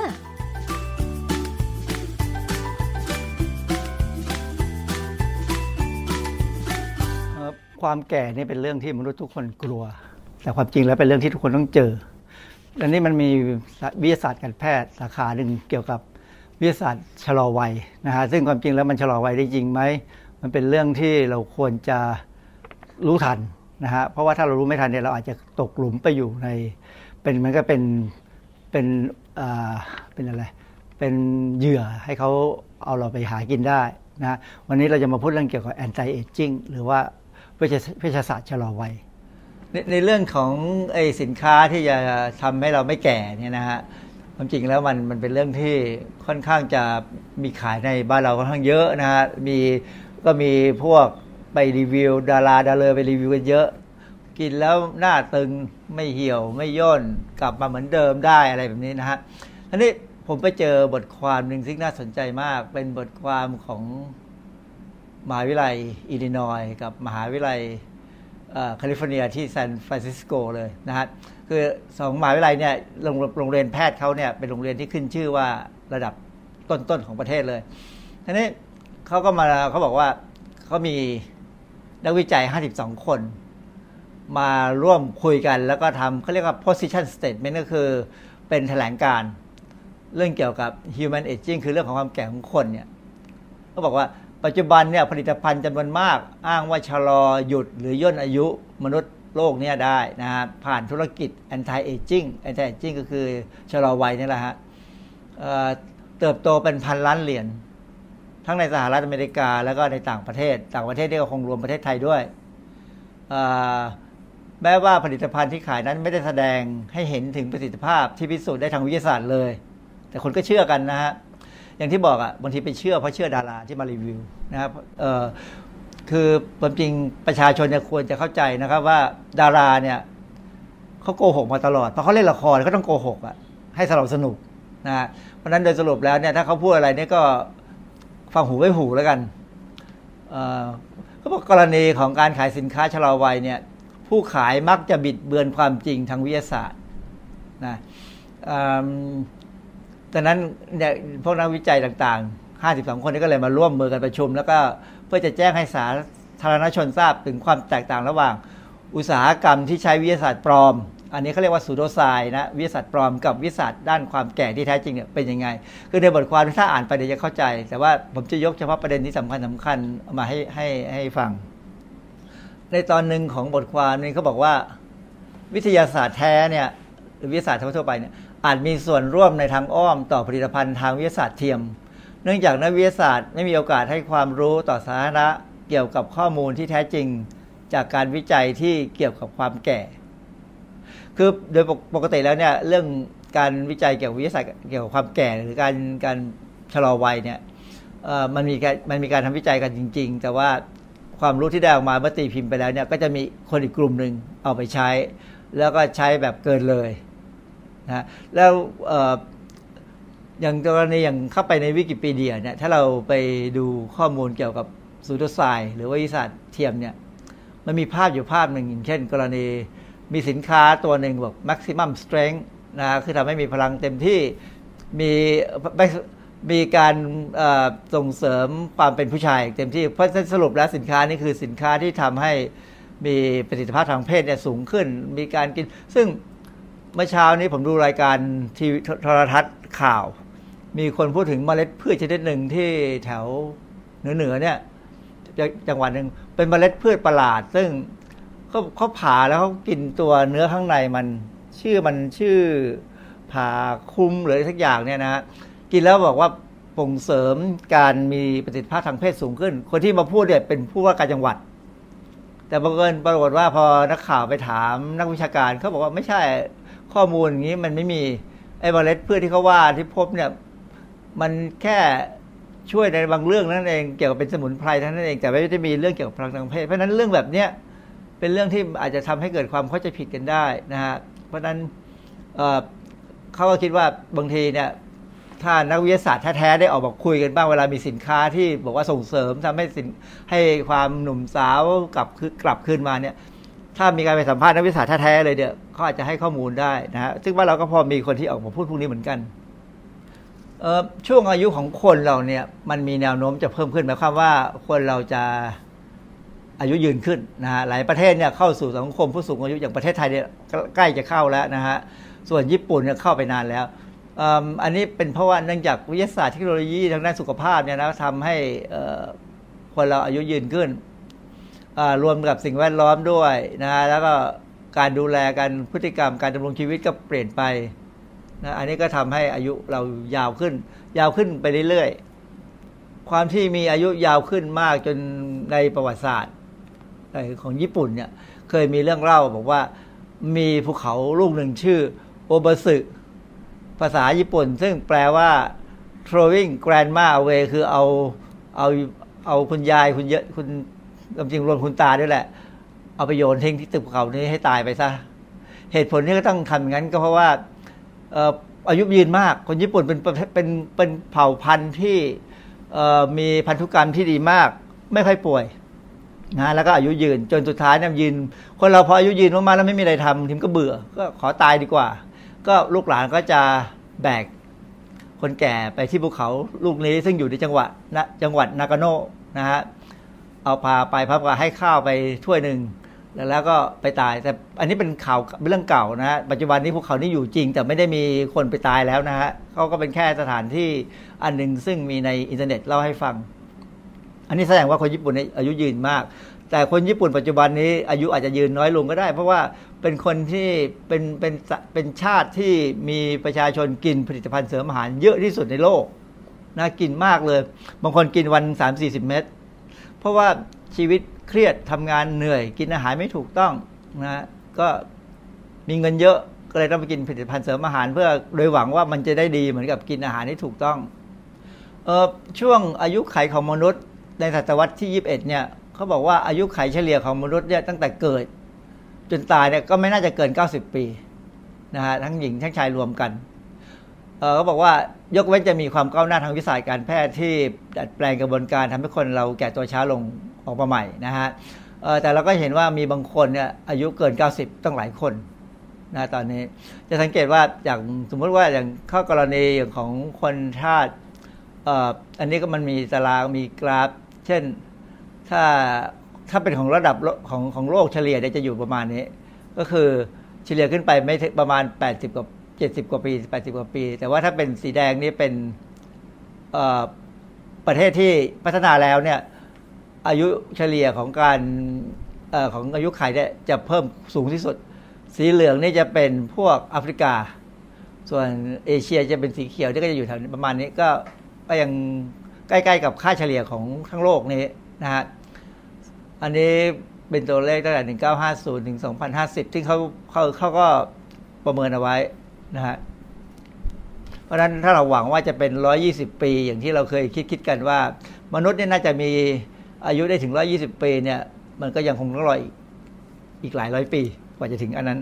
ความแก่นี่เป็นเรื่องที่มนุษย์ทุกคนกลัว แต่ความจริงแล้วเป็นเรื่องที่ทุกคนต้องเจออันนี้มันมีวิทยาศาสตร์การแพทย์สาขาหนึ่งเกี่ยวกับวิทยาศาสตร์ชะลอวัยนะฮะซึ่งความจริงแล้วมันชะลอวัยได้จริงไหมมันเป็นเรื่องที่เราควรจะรู้ทันนะฮะเพราะว่าถ้าเรารู้ไม่ทันเนี่ยเราอาจจะตกหลุมไปอยู่ใน เป็นมันก็เป็นเป็นเป็นอะไร เป็นเหยื่อให้เขาเอาเราไปหากินได้นะวันนี้เราจะมาพูดเรื่องเกี่ยวกับ anti aging หรือว่าเวชศาสตร์ชะลอวัยในในเรื่องของไอสินค้าที่จะทำให้เราไม่แก่เนี่ยนะฮะความจริงแล้วมันมันเป็นเรื่องที่ค่อนข้างจะมีขายในบ้านเราค่อนข้างเยอะนะฮะมีก็มีพวกไปรีวิว ดาราดาเลอไปรีวิวกันเยอะ กินแล้วหน้าตึงไม่เหี่ยวไม่ย่นกลับมาเหมือนเดิมได้อะไรแบบนี้นะฮะทีนี้ผมไปเจอบทความหนึ่งซึ่งน่าสนใจมาก เป็นบทความของมหาวิทยาลัยอิลลินอยกับมหาวิทยาลัยแคลิฟอร์เนียที่ซานฟรานซิสโกเลยนะฮะคือสองมหาวิทยาลัยเนี่ยโรงเรียนแพทย์เขาเนี่ยเป็นโรงเรียนที่ขึ้นชื่อว่าระดับต้นๆของประเทศเลยทีนี้เขาก็มาเขาบอกว่าเขามีนักวิจัย 52 คน มาร่วมคุยกันแล้วก็ทำเขาเรียกว่า position statement ก็คือเป็นแถลงการ เรื่องเกี่ยวกับ human aging คือเรื่องของความแก่ของคนเนี่ยเขาบอกว่าปัจจุบันเนี่ยผลิตภัณฑ์จำนวนมาก อ้างว่าชะลอหยุดหรือย่นอายุมนุษย์โลกนี้ได้นะฮะผ่านธุรกิจ anti aging anti aging ก็คือชะลอวัยนี่แหละฮะเติบโตเป็นพันล้านเหรียญทั้งในสหรัฐอเมริกาแล้วก็ในต่างประเทศ ต่างประเทศนี่ก็คงรวมประเทศไทยด้วย แม้ว่าผลิตภัณฑ์ที่ขายนั้นไม่ได้แสดงให้เห็นถึงประสิทธิภาพที่พิสูจน์ได้ทางวิทยาศาสตร์เลย แต่คนก็เชื่อกันนะฮะอย่างที่บอกอะ่ะบางทีไปเชื่อเพราะเชื่อดาราที่มารีวิวนะครับเออคือความจริงประชาชนควรจะเข้าใจนะครับว่าดาราเนี่ยเขาโกหกมาตลอดเพราะเขาเล่นละครเขาต้องโกหกอะ่ะให้สนุกสนุกนะเพราะนั้นโดยสรุปแล้วเนี่ยถ้าเขาพูดอะไรเนี่ยก็ฟังหูไว้หูแล้วกันเขาบอกกรณีของการขายสินค้าชะลอวัยเนี่ย ผู้ขายมักจะบิดเบือนความจริงทางวิทยาศาสตร์นะดังนั้นเนี่ยพวกนักวิจัยต่างๆ 52 คนนี้ก็เลยมาร่วมมือกันประชุม แล้วก็เพื่อจะแจ้งให้สาธารณชนทราบถึงความแตกต่างระหว่าง อุตสาหกรรมที่ใช้วิทยาศาสตร์ปลอม อันนี้เขาเรียกว่าสูโดไซน์นะวิทยาศาสตร์ปลอมกับวิทยาศาสตร์ด้านความแก่ที่แท้จริงเนี่ยเป็นยังไง คือในบทความถ้าอ่านไปเดี๋ยวจะเข้าใจ แต่ว่าผมจะยกเฉพาะประเด็นที่สำคัญสำคัญมาให้ให้ให้ฟัง ในตอนหนึ่งของบทความนี้เขาบอกว่า วิทยาศาสตร์แท้เนี่ยหรือวิทยาศาสตร์ทั่วไปเนี่ยอาจมีส่วนร่วมในทางอ้อมต่อผลิตภัณฑ์ทางวิทยาศาสตร์เทียม เนื่องจากนักวิทยาศาสตร์ไม่มีโอกาสให้ความรู้ต่อสาธารณะเกี่ยวกับข้อมูลที่แท้จริง จากการวิจัยที่เกี่ยวกับความแก่ คือโดยปกติแล้วเนี่ยเรื่องการวิจัยเกี่ยวกับวิทยาศาสตร์เกี่ยวกับความแก่ หรือการการชะลอวัยเนี่ยมันมีการมันมีการทำวิจัยกันจริง ๆ แต่ว่า ความรู้ที่ได้ออกมาเมื่อตีพิมพ์ไปแล้วเนี่ยก็จะมีคนอีกกลุ่มหนึ่งเอาไปใช้ แล้วก็ใช้แบบเกินเลยนะแล้วอย่างกรณีอย่างเข้าไปในวิกิพีเดียเนี่ยถ้าเราไปดูข้อมูลเกี่ยวกับสูตรไซหรือว่าวิสัทเทียมเนี่ยมันมีภาพอยู่ภาพหนึ่งอย่างเช่น กรณีมีสินค้าตัวหนึ่งบอก maximum strength นะคือทำให้มีพลังเต็มที่มี มีการส่งเสริมความเป็นผู้ชายเต็มที่ เพราะสรุปแล้วสินค้านี้คือสินค้าที่ทำให้มีประสิทธิภาพทางเพศเนี่ยสูงขึ้น มีการกิน ซึ่งเมื่อเช้านี้ผมดูรายการทีวีโทรทัศน์ข่าว มีคนพูดถึงเมล็ดพืชชนิดหนึ่งที่แถวเหนือๆเนี่ยจังหวัดหนึ่งเป็นเมล็ดพืชประหลาด ซึ่งเขาเขาผ่าแล้วเขากินตัวเนื้อข้างในมัน ชื่อมันชื่อผ่าคุมหรือสักอย่างเนี่ยนะฮะ กินแล้วบอกว่าส่งเสริมการมีประสิทธิภาพทางเพศสูงขึ้น คนที่มาพูดเนี่ยเป็นผู้ว่าการจังหวัด แต่บังเอิญปรากฏว่าพอนักข่าวไปถามนักวิชาการเขาบอกว่าไม่ใช่ข้อมูลอย่างนี้มันไม่มีไอ้เมล็ดพืชที่เขาว่าที่พบเนี่ยมันแค่ช่วยในบางเรื่องนั่นเองเกี่ยวกับเป็นสมุนไพรท่านั้นเองแต่ไม่ได้มีเรื่องเกี่ยวกับพลังทางเพศเพราะฉะนั้นเรื่องแบบเนี้ยเป็นเรื่องที่อาจจะทำให้เกิดความเข้าใจผิดกันได้นะฮะเพราะฉะนั้นเเขาก็คิดว่าบางทีเนี่ย ถ้านักวิทยาศาสตร์แท้ๆได้ออกมาคุยกันบ้างเวลามีสินค้าที่บอกว่าส่งเสริมทำให้สินให้ความหนุ่มสาวกลับคือกลับคืนมาเนี่ย ถ้ามีการไปสัมภาษณ์นักวิทยาศาสตร์แท้ๆเลยเนี่ยเขาอาจจะให้ข้อมูลได้นะฮะซึ่งว่าเราก็พอมีคนที่ออกมาพูดพวกนี้เหมือนกันช่วงอายุของคนเราเนี่ยมันมีแนวโน้มจะเพิ่มขึ้นหมายความว่าคนเราจะอายุยืนขึ้นนะฮะหลายประเทศเนี่ยเข้าสู่สังคมผู้สูงอายุอย่างประเทศไทยเนี่ยใกล้จะเข้าแล้วนะฮะส่วนญี่ปุ่นเนี่ยเข้าไปนานแล้ว อันนี้เป็นเพราะว่าเนื่องจากวิทยาศาสตร์เทคโนโลยีทางด้านสุขภาพเนี่ยนะทำให้คนเราอายุยืนขึ้น รวมกับสิ่งแวดล้อมด้วยนะแล้วก็การดูแลกันพฤติกรรมการดำรงชีวิตก็เปลี่ยนไปนะอันนี้ก็ทำให้อายุเรายาวขึ้น ยาวขึ้นไปเรื่อยๆ ความที่มีอายุยาวขึ้นมากจนในประวัติศาสตร์ของญี่ปุ่นเนี่ยเคยมีเรื่องเล่าบอกว่ามีภูเขาลูกหนึ่งชื่อโอบสึ ภาษาญี่ปุ่น ซึ่งแปลว่า throwing grandma away คือเอาเอาเอาคุณยายคุณเยอะคุณจริงรวมคุณตาด้วยแหละ เอาไปโยนทิ้งที่ตึกเขานี้ให้ตายไปซะ เหตุผลที่ก็ต้องทำอย่างนั้นก็เพราะว่าอายุยืนมาก คนญี่ปุ่นเป็นเป็นเป็นเผ่าพันธุ์ที่มีพันธุกรรมที่ดีมาก ไม่ค่อยป่วยนะแล้วก็อายุยืนจนสุดท้ายเนี่ยยืน คนเราพออายุยืนมากๆแล้วไม่มีอะไรทำทีมก็เบื่อ ก็ขอตายดีกว่า ก็ลูกหลานก็จะแบกคนแก่ไปที่ภูเขาลูกนี้ซึ่งอยู่ในจังหวัดนะจังหวัดนากาโนะนะฮะเอาพาไปพับก็ให้ข้าวไปถ้วยหนึ่งแล้วแล้วก็ไปตาย แต่อันนี้เป็นข่าวเป็นเรื่องเก่านะฮะปัจจุบันนี้ภูเขานี้อยู่จริง แต่ไม่ได้มีคนไปตายแล้วนะฮะเขาก็เป็นแค่สถานที่อันหนึ่งซึ่งมีในอินเทอร์เน็ตเล่าให้ฟัง อันนี้แสดงว่าคนญี่ปุ่นอายุยืนมาก แต่คนญี่ปุ่นปัจจุบันนี้อายุอาจจะยืนน้อยลงก็ได้ เพราะว่าเป็นคนที่เป็นเป็นเป็นชาติที่มีประชาชนกินผลิตภัณฑ์เสริมอาหารเยอะที่สุดในโลกนะกินมากเลย บางคนกินวันสามสี่สิบเม็ดเพราะว่าชีวิตเครียดทำงานเหนื่อย กินอาหารไม่ถูกต้องนะก็มีเงินเยอะก็เลยต้องไปกินผลิตภัณฑ์เสริมอาหารเพื่อโดยหวังว่ามันจะได้ดีเหมือนกับกินอาหารที่ถูกต้องเออช่วงอายุไขของมนุษย์ในศตวรรษที่ 21 เนี่ย เขาบอกว่าอายุไขเฉลี่ยของมนุษย์เนี่ยตั้งแต่เกิด จนตายเนี่ยก็ไม่น่าจะเกิน 90 ปีนะฮะทั้งหญิงทั้งชายรวมกันเขาบอกว่ายกเว้นจะมีความก้าวหน้าทางวิสัยการแพทย์ที่ดัดแปลงกระบวนการทำให้คนเราแก่ตัวช้าลงออกมาใหม่นะฮะแต่เราก็เห็นว่ามีบางคนเนี่ยอายุเกิน 90ต้องหลายคนนะตอนนี้จะสังเกตว่าอย่างสมมติว่าอย่างข้อกรณีอย่างของคนชาติอันนี้ก็มันมีตารางมีกราฟ เช่น ถ้าถ้าเป็นของระดับของของโลกเฉลี่ยเนี่ยจะอยู่ประมาณนี้ ก็คือเฉลี่ยขึ้นไปไม่ประมาณ 80กว่า70 กว่าปี 80 กว่าปี แต่ว่าถ้าเป็นสีแดงนี่เป็นประเทศที่พัฒนาแล้วเนี่ยอายุเฉลี่ยของการอของอายุไขเนี่ยจะเพิ่มสูงที่สุด สีเหลืองนี่จะเป็นพวกแอฟริกา ส่วนเอเชียจะเป็นสีเขียวที่ก็จะอยู่แถวประมาณนี้ก็ก็ยังใกล้ ๆ กับค่าเฉลี่ยของทั้งโลกนี้ นะฮะอันนี้เป็นตัวเลขตั้งแต่ 1950 ถึง 2050 ที่เขาเขาเขาก็ประเมินเอาไว้นะฮะเพราะฉะนั้นถ้าเราหวังว่าจะเป็น 120 ปี อย่างที่เราเคยคิดคิดกันว่า มนุษย์เนี่ยน่าจะมีอายุได้ถึง 120 ปีเนี่ย มันก็ยังคงต้องรออีกหลายร้อยปี กว่าจะถึงอันนั้น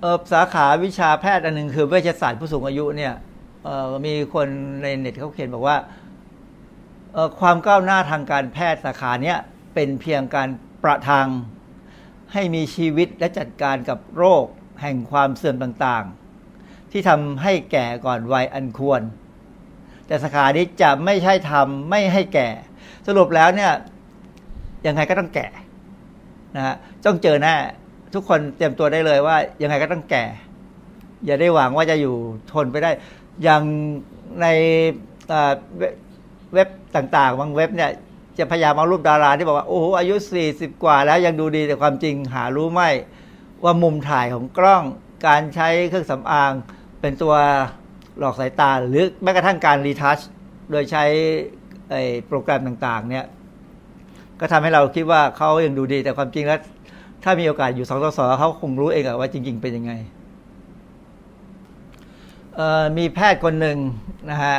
เออสาขาวิชาแพทย์อันหนึ่งคือเวชศาสตร์ผู้สูงอายุเนี่ยมีคนในเน็ตเขาเขียนบอกว่า ความก้าวหน้าทางการแพทย์สาขาเนี้ยเป็นเพียงการประทัง ให้มีชีวิตและจัดการกับโรคแห่งความเสื่อมต่างๆ ที่ทำให้แก่ก่อนวัยอันควร แต่สาขานี้จะไม่ใช่ทำไม่ให้แก่ สรุปแล้วเนี่ยยังไงก็ต้องแก่นะฮะต้องเจอแน่ทุกคนเตรียมตัวได้เลยว่า ยังไงก็ต้องแก่ อย่าได้หวังว่าจะอยู่ทนไปได้ อย่างใน เว็บต่างๆ บางเว็บเนี่ยจะพยายามเอารูปดาราที่บอกว่า โอ้โหอายุ 40 กว่าแล้วยังดูดีแต่ความจริงหารู้ไหมว่ามุมถ่ายของกล้องการใช้เครื่องสำอาง เป็นตัวหลอกสายตา หรือแม้กระทั่งการรีทัชโดยใช้โปรแกรมต่างๆ เนี่ย ก็ทำให้เราคิดว่าเขายังดูดีแต่ความจริงแล้ว ถ้ามีโอกาสอยู่สองต่อสอเขาคงรู้เองว่าจริง ๆ เป็นยังไงมีแพทย์คนหนึ่งนะฮะ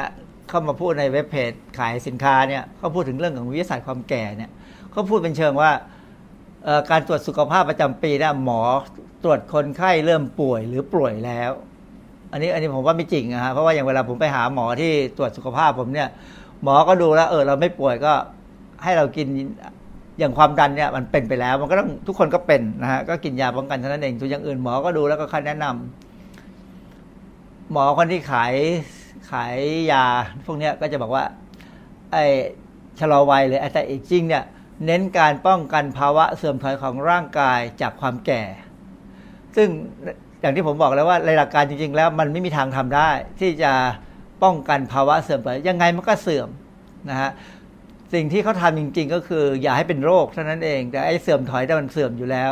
เข้ามาพูดในเว็บเพจขายสินค้าเนี่ยเขาพูดถึงเรื่องของวิทยาศาสตร์ความแก่เนี่ยเขาพูดเป็นเชิงว่าการตรวจสุขภาพประจำปีนี่ยหมอตรวจคนไข้เริ่มป่วยหรือป่วยแล้ว อันนี้อันนี้ผมว่าไม่จริงนะฮะเพราะว่าอย่างเวลาผมไปหาหมอที่ตรวจสุขภาพผมเนี่ย หมอก็ดูแล้วเออเราไม่ป่วยก็ให้เรากินอย่างความดันเนี่ยมันเป็นไปแล้วมันก็ต้องทุกคนก็เป็นนะฮะก็กินยาป้องกันเท่านั้นเองส่วนอย่างอื่นหมอก็ดูแล้วก็คัดแนะนำหมอคนที่ขายายยาพวกนี้ก็จะบอกว่าไอ้ชะลอวัยหรือแอนตี้เอจิ้งเนี่ยเน้นการป้องกันภาวะเสื่อมถอยของร่างกายจากความแก่ ซึ่งอย่างที่ผมบอกแล้วว่าในหลักการจริง ๆ แล้วมันไม่มีทางทำได้ ที่จะป้องกันภาวะเสื่อมถอยยังไงมันก็เสื่อมนะฮะสิ่งที่เขาทำจริง ๆ ก็คือ อย่าให้เป็นโรคเท่านั้นเอง แต่ไอ้เสื่อมถอยแต่มันเสื่อมอยู่แล้ว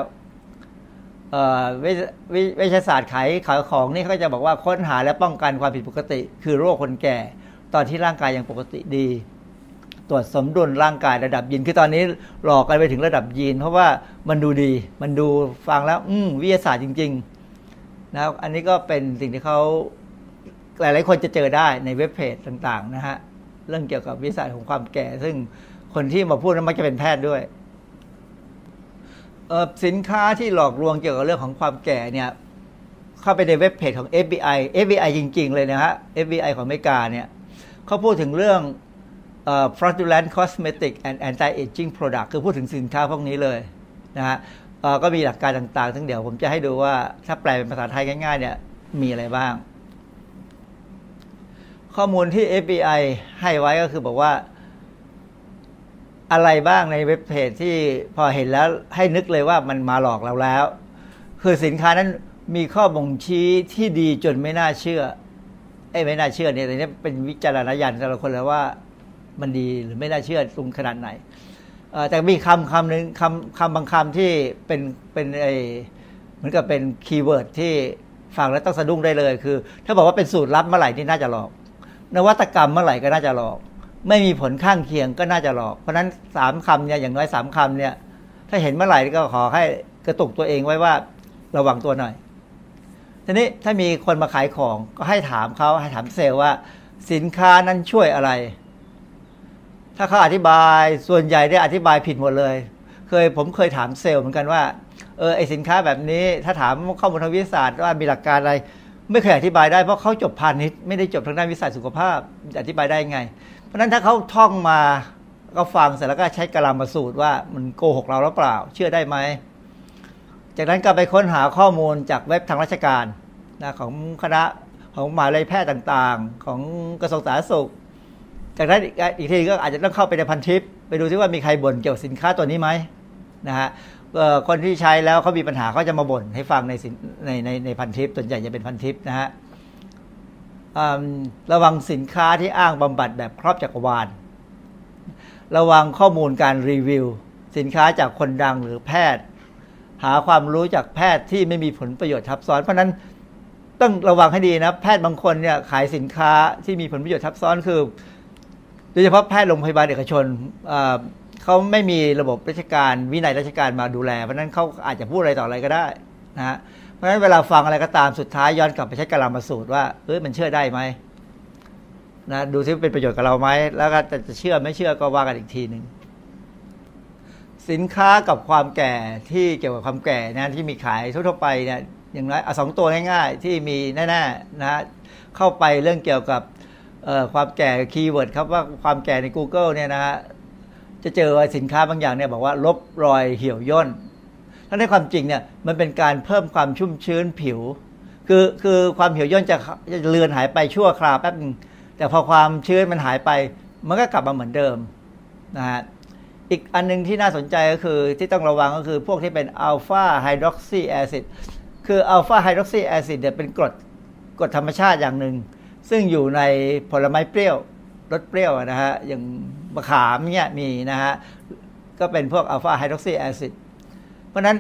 วิทยาศาสตร์ขายขายของนี่เขาจะบอกว่าค้นหาและป้องกันความผิดปกติ คือโรคคนแก่ ตอนที่ร่างกายยังปกติดี ตรวจสมดุลร่างกายระดับยีนคือตอนนี้หลอกกันไปถึงระดับยีน เพราะว่ามันดูดี มันดูฟังแล้ว อืวิทยาศาสตร์จริงๆนะอันนี้ก็เป็นสิ่งที่เขาหลายๆคนจะเจอได้ในเว็บเพจต่าง ๆ นะฮะเรื่องเกี่ยวกับวิทยาศาสตร์ของความแก่ ซึ่งคนที่มาพูดนั้นมักจะเป็นแพทย์ด้วย สินค้าที่หลอกลวงเกี่ยวกับเรื่องของความแก่เนี่ยเข้าไปในเว็บเพจของ FBI FBI จริง ๆ เลยนะฮะ FBI ของอเมริกาเนี่ยเขาพูดถึงเรื่อง fraudulent cosmetic and anti-aging product คือพูดถึงสินค้าพวกนี้เลยนะฮะก็มีหลักการต่างๆทั้งเดี๋ยวผมจะให้ดูว่าถ้าแปลเป็นภาษาไทยง่ายๆเนี่ยมีอะไรบ้าง ข้อมูลที่ FBI ให้ไว้ก็คือบอกว่า อะไรบ้างในเว็บเพจที่พอเห็นแล้วให้นึกเลยว่ามันมาหลอกเราแล้ว คือสินค้านั้นมีข้อบ่งชี้ที่ดีจนไม่น่าเชื่อไอ้ไม่น่าเชื่อเนี่ยแต่นี้เป็นวิจารณญาณสำหรับคนแล้วว่ามันดีหรือไม่น่าเชื่อตรงขนาดไหนแต่มีคำคำหนึ่งคำคำบางคำที่เป็นเป็นไอเหมือนกับเป็น keyword ที่ฟังแล้วต้องสะดุ้งได้เลยคือ ถ้าบอกว่าเป็นสูตรลับเมื่อไหร่ที่น่าจะหลอก นวัตกรรมเมื่อไหร่ก็น่าจะหลอก ไม่มีผลข้างเคียงก็น่าจะหลอก เพราะนั้นสามคำเนี่ยอย่างน้อยสามคำเนี่ย ถ้าเห็นเมื่อไหร่ก็ขอให้กระตุกตัวเองไว้ว่าระวังตัวหน่อย ทีนี้ถ้ามีคนมาขายของก็ให้ถามเขาให้ถามเซลล์ว่า สินค้านั้นช่วยอะไร ถ้าเขาอธิบายส่วนใหญ่ได้อธิบายผิดหมดเลย เคยผมเคยถามเซลล์เหมือนกันว่าเออไอสินค้าแบบนี้ถ้าถามข้อมูลทางวิทยาศาสตร์ว่ามีหลักการอะไร ไม่เคยอธิบายได้เพราะเขาจบพาณิชย์ไม่ได้จบทางด้านวิทยาศาสตร์สุขภาพ อธิบายได้ไง ราะนั้นถ้าเขาท่องมาก็ฟังเสร็จแล้วก็ใช้กลามาสูตรว่ามันโกหกเราหรือเปล่า เชื่อได้ไหม จากนั้นก็ไปค้นหาข้อมูลจากเว็บทางราชการนะของคณะของมหาลัยแพทย์ต่างๆ ของกระทรวงสาธารณสุข จากนั้นอีกทีก็อาจจะต้องเข้าไปในพันทิป ไปดูที่ว่ามีใครบ่นเกี่ยวกับสินค้าตัวนี้ไหมนะฮะคนที่ใช้แล้วเขามีปัญหาเขาจะมาบ่นให้ฟังในในในในพันทิปส่วนใหญ่จะเป็นพันทิปนะฮะ ระวังสินค้าที่อ้างบำบัดแบบครอบจักรวาล ระวังข้อมูลการรีวิว สินค้าจากคนดังหรือแพทย์ หาความรู้จากแพทย์ที่ไม่มีผลประโยชน์ทับซ้อน เพราะนั้นต้องระวังให้ดีนะ แพทย์บางคนเนี่ยขายสินค้าที่มีผลประโยชน์ทับซ้อนคือโดยเฉพาะแพทย์โรงพยาบาลเอกชนเขาไม่มีระบบราชการวินัยราชการมาดูแล เพราะนั้นเขาอาจจะพูดอะไรต่ออะไรก็ได้นะฮะ ราะฉะนั้นเวลาฟังอะไรก็ตามสุดท้ายย้อนกลับไปใช้กลามาสูตรว่าเอ้ยมันเชื่อได้ไหมนะดูซิเป็นประโยชน์กับเราไหมแล้วก็จะเชื่อไม่เชื่อก็ว่ากันอีกทีหนึ่งสินค้ากับความแก่ที่เกี่ยวกับความแก่นะที่มีขายทั่วไปเนี่ยอย่างน้อยเอาสองตัวง่ายๆ ที่มีแน่ๆนะเข้าไปเรื่องเกี่ยวกับความแก่ keyword คำว่าความแก่ใน Google เนี่ยนะฮะจะเจอสินค้าบางอย่างเนี่ยบอกว่าลบรอยเหี่ยวย่น ถ้าในความจริงเนี่ยมันเป็นการเพิ่มความชุ่มชื้นผิว คือคือความเหี่ยวย่นจะจะเลือนหายไปชั่วคราวแป๊บนึงแต่พอความชื้นมันหายไป มันก็กลับมาเหมือนเดิมนะฮะอีกอันนึงที่น่าสนใจก็คือที่ต้องระวังก็คือพวกที่เป็น alpha hydroxy acid คือ alpha hydroxy acid เนี่ยเป็นกรดกรดธรรมชาติอย่างหนึ่ง ซึ่งอยู่ในผลไม้เปรี้ยวรสเปรี้ยวนะฮะอย่างมะขามเนี่ยมีนะฮะก็เป็นพวก alpha hydroxy acid เพราะนั้น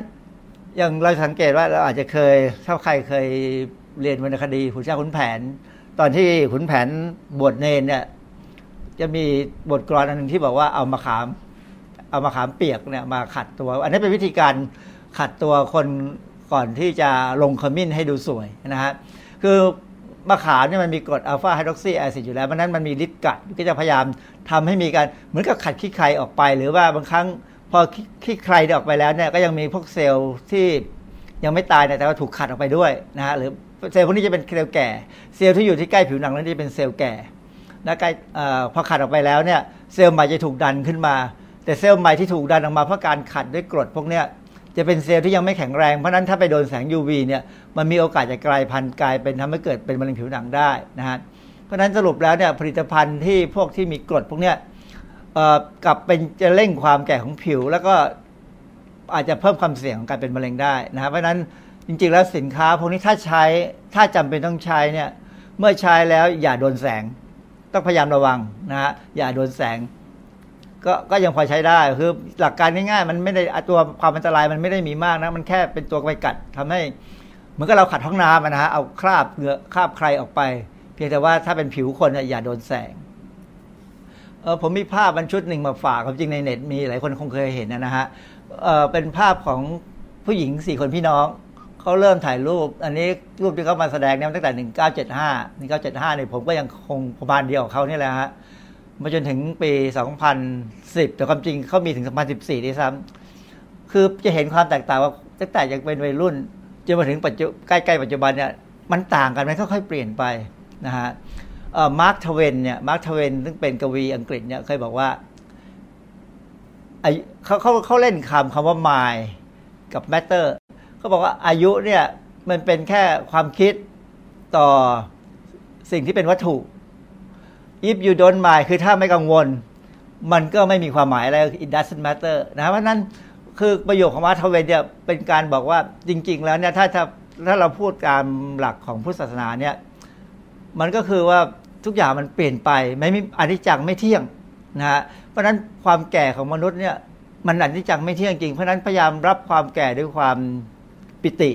อย่างเราสังเกตว่าเราอาจจะเคยถ้าใครเคยเรียนวรรณคดีขุนช้างขุนแผน ตอนที่ขุนแผนบวชเนนเนี่ยจะมีบทกลอนอันหนึ่งที่บอกว่าเอามะขาม เอามะขามเปียกเนี่ยมาขัดตัว อันนี้เป็นวิธีการขัดตัวคนก่อนที่จะลงขมิ้นให้ดูสวยนะฮะคือมะขามเนี่ยมันมีกรด alpha hydroxy acid อยู่แล้วเพราะนั้นมันมีฤทธิ์กัดก็จะพยายามทำให้มีการเหมือนกับขัดขี้ไคลออกไป หรือว่าบางครั้ง พอขี้ไคลออกไปแล้วเนี่ยก็ยังมีพวกเซลล์ที่ยังไม่ตายแต่ว่าถูกขัดออกไปด้วยนะฮะหรือเซลล์พวกนี้จะเป็นเซลล์แก่ เซลล์ที่อยู่ที่ใกล้ผิวหนังนั้นจะเป็นเซลล์แก่นะใกล้พอขัดออกไปแล้วเนี่ยเซลล์ใหม่จะถูกดันขึ้นมา แต่เซลล์ใหม่ที่ถูกดันออกมาเพราะการขัดด้วยกรดพวกเนี้ยจะเป็นเซลล์ที่ยังไม่แข็งแรง เพราะนั้นถ้าไปโดนแสง UV เนี่ยมันมีโอกาสจะกลายพันธุ์กลายเป็นทำให้เกิดเป็นมะเร็งผิวหนังได้นะฮะเพราะนั้นสรุปแล้วเนี่ยผลิตภัณฑ์ที่พวกที่มีกรดพวกเนี้ย กลับเป็นจะเร่งความแก่ของผิว แล้วก็อาจจะเพิ่มความเสี่ยงของการเป็นมะเร็งได้นะครับเพราะนั้นจริง ๆ แล้วสินค้าพวกนี้ถ้าใช้ถ้าจำเป็นต้องใช้เนี่ยเมื่อใช้แล้วอย่าโดนแสง ต้องพยายามระวังนะฮะอย่าโดนแสงก็ก็ยังพอใช้ได้คือหลักการง่ายๆมันไม่ได้ตัวความอันตรายมันไม่ได้มีมากนะมันแค่เป็นตัวไปกัดทำให้เหมือนกับเราขัดห้องน้ำนะฮะเอาคราบเหงื่อคราบใครออกไป เพียงแต่ว่าถ้าเป็นผิวคนอย่าโดนแสง เออผมมีภาพบรรชุดหนึ่งมาฝากความจริงในเน็ตมีหลายคนคงเคยเห็นนะฮะเออเป็นภาพของผู้หญิงสี่คนพี่น้องเขาเริ่มถ่ายรูป อันนี้รูปที่เขามาแสดงเนี่ยตั้งแต่หนึ่งเก้าเจ็ดห้าหนึ่งเก้าเจ็ดห้าเนี่ยผมก็ยังคงประมาณเดียวเขานี่แหละฮะมาจนถึงปี 2010 แต่ความจริงเขามีถึง 2014ด้วยซ้ำคือจะเห็นความแตกต่างว่าตั้งแต่ยังเป็นวัยรุ่นจนมาถึงปัจจุใกล้ๆปัจจุบันเนี่ยมันต่างกันมันค่อยๆเปลี่ยนไปนะฮะ Mark Twain เนี่ย Mark Twain ซึ่งเป็นกวีอังกฤษเนี่ยเคยบอกว่าเขาเขาเขาเล่นคำคำว่า mind กับ matter เขาบอกว่าอายุเนี่ยมันเป็นแค่ความคิดต่อสิ่งที่เป็นวัตถุ if you don't mind คือถ้าไม่กังวล มันก็ไม่มีความหมายอะไร it doesn't matter นะเพราะนั้นคือประโยคของ Mark Twain เนี่ยเป็นการบอกว่าจริง ๆ แล้วเนี่ยถ้าถ้าถ้าเราพูดตามหลักของพุทธศาสนาเนี่ยมันก็คือว่า ทุกอย่างมันเปลี่ยนไป ไม่มีอนิจจังไม่เที่ยงนะฮะเพราะฉะนั้นความแก่ของมนุษย์เนี่ยมันอนิจจังไม่เที่ยงจริงเพราะฉะนั้นพยายามรับความแก่ด้วยความปิติ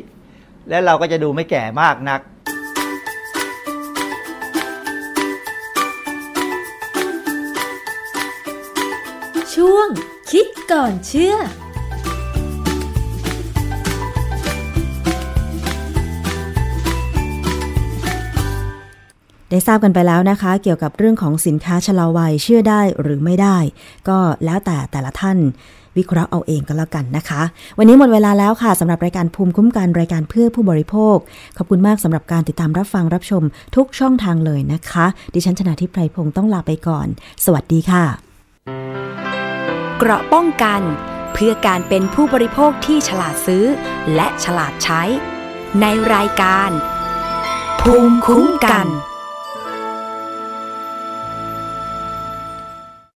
และเราก็จะดูไม่แก่มากนักช่วงคิดก่อนเชื่อ ได้ทราบกันไปแล้วนะคะ เกี่ยวกับเรื่องของสินค้าชะลอวัยเชื่อได้หรือไม่ได้ ก็แล้วแต่แต่ละท่านวิเคราะห์เอาเองก็แล้วกันนะคะ วันนี้หมดเวลาแล้วค่ะสำหรับรายการภูมิคุ้มกันรายการเพื่อผู้บริโภค ขอบคุณมากสำหรับการติดตามรับฟังรับชมทุกช่องทางเลยนะคะ ดิฉันชนะทิพไพรพงศ์ต้องลาไปก่อน สวัสดีค่ะ เกราะป้องกัน เพื่อการเป็นผู้บริโภคที่ฉลาดซื้อ และฉลาดใช้ ในรายการ ภูมิคุ้มกัน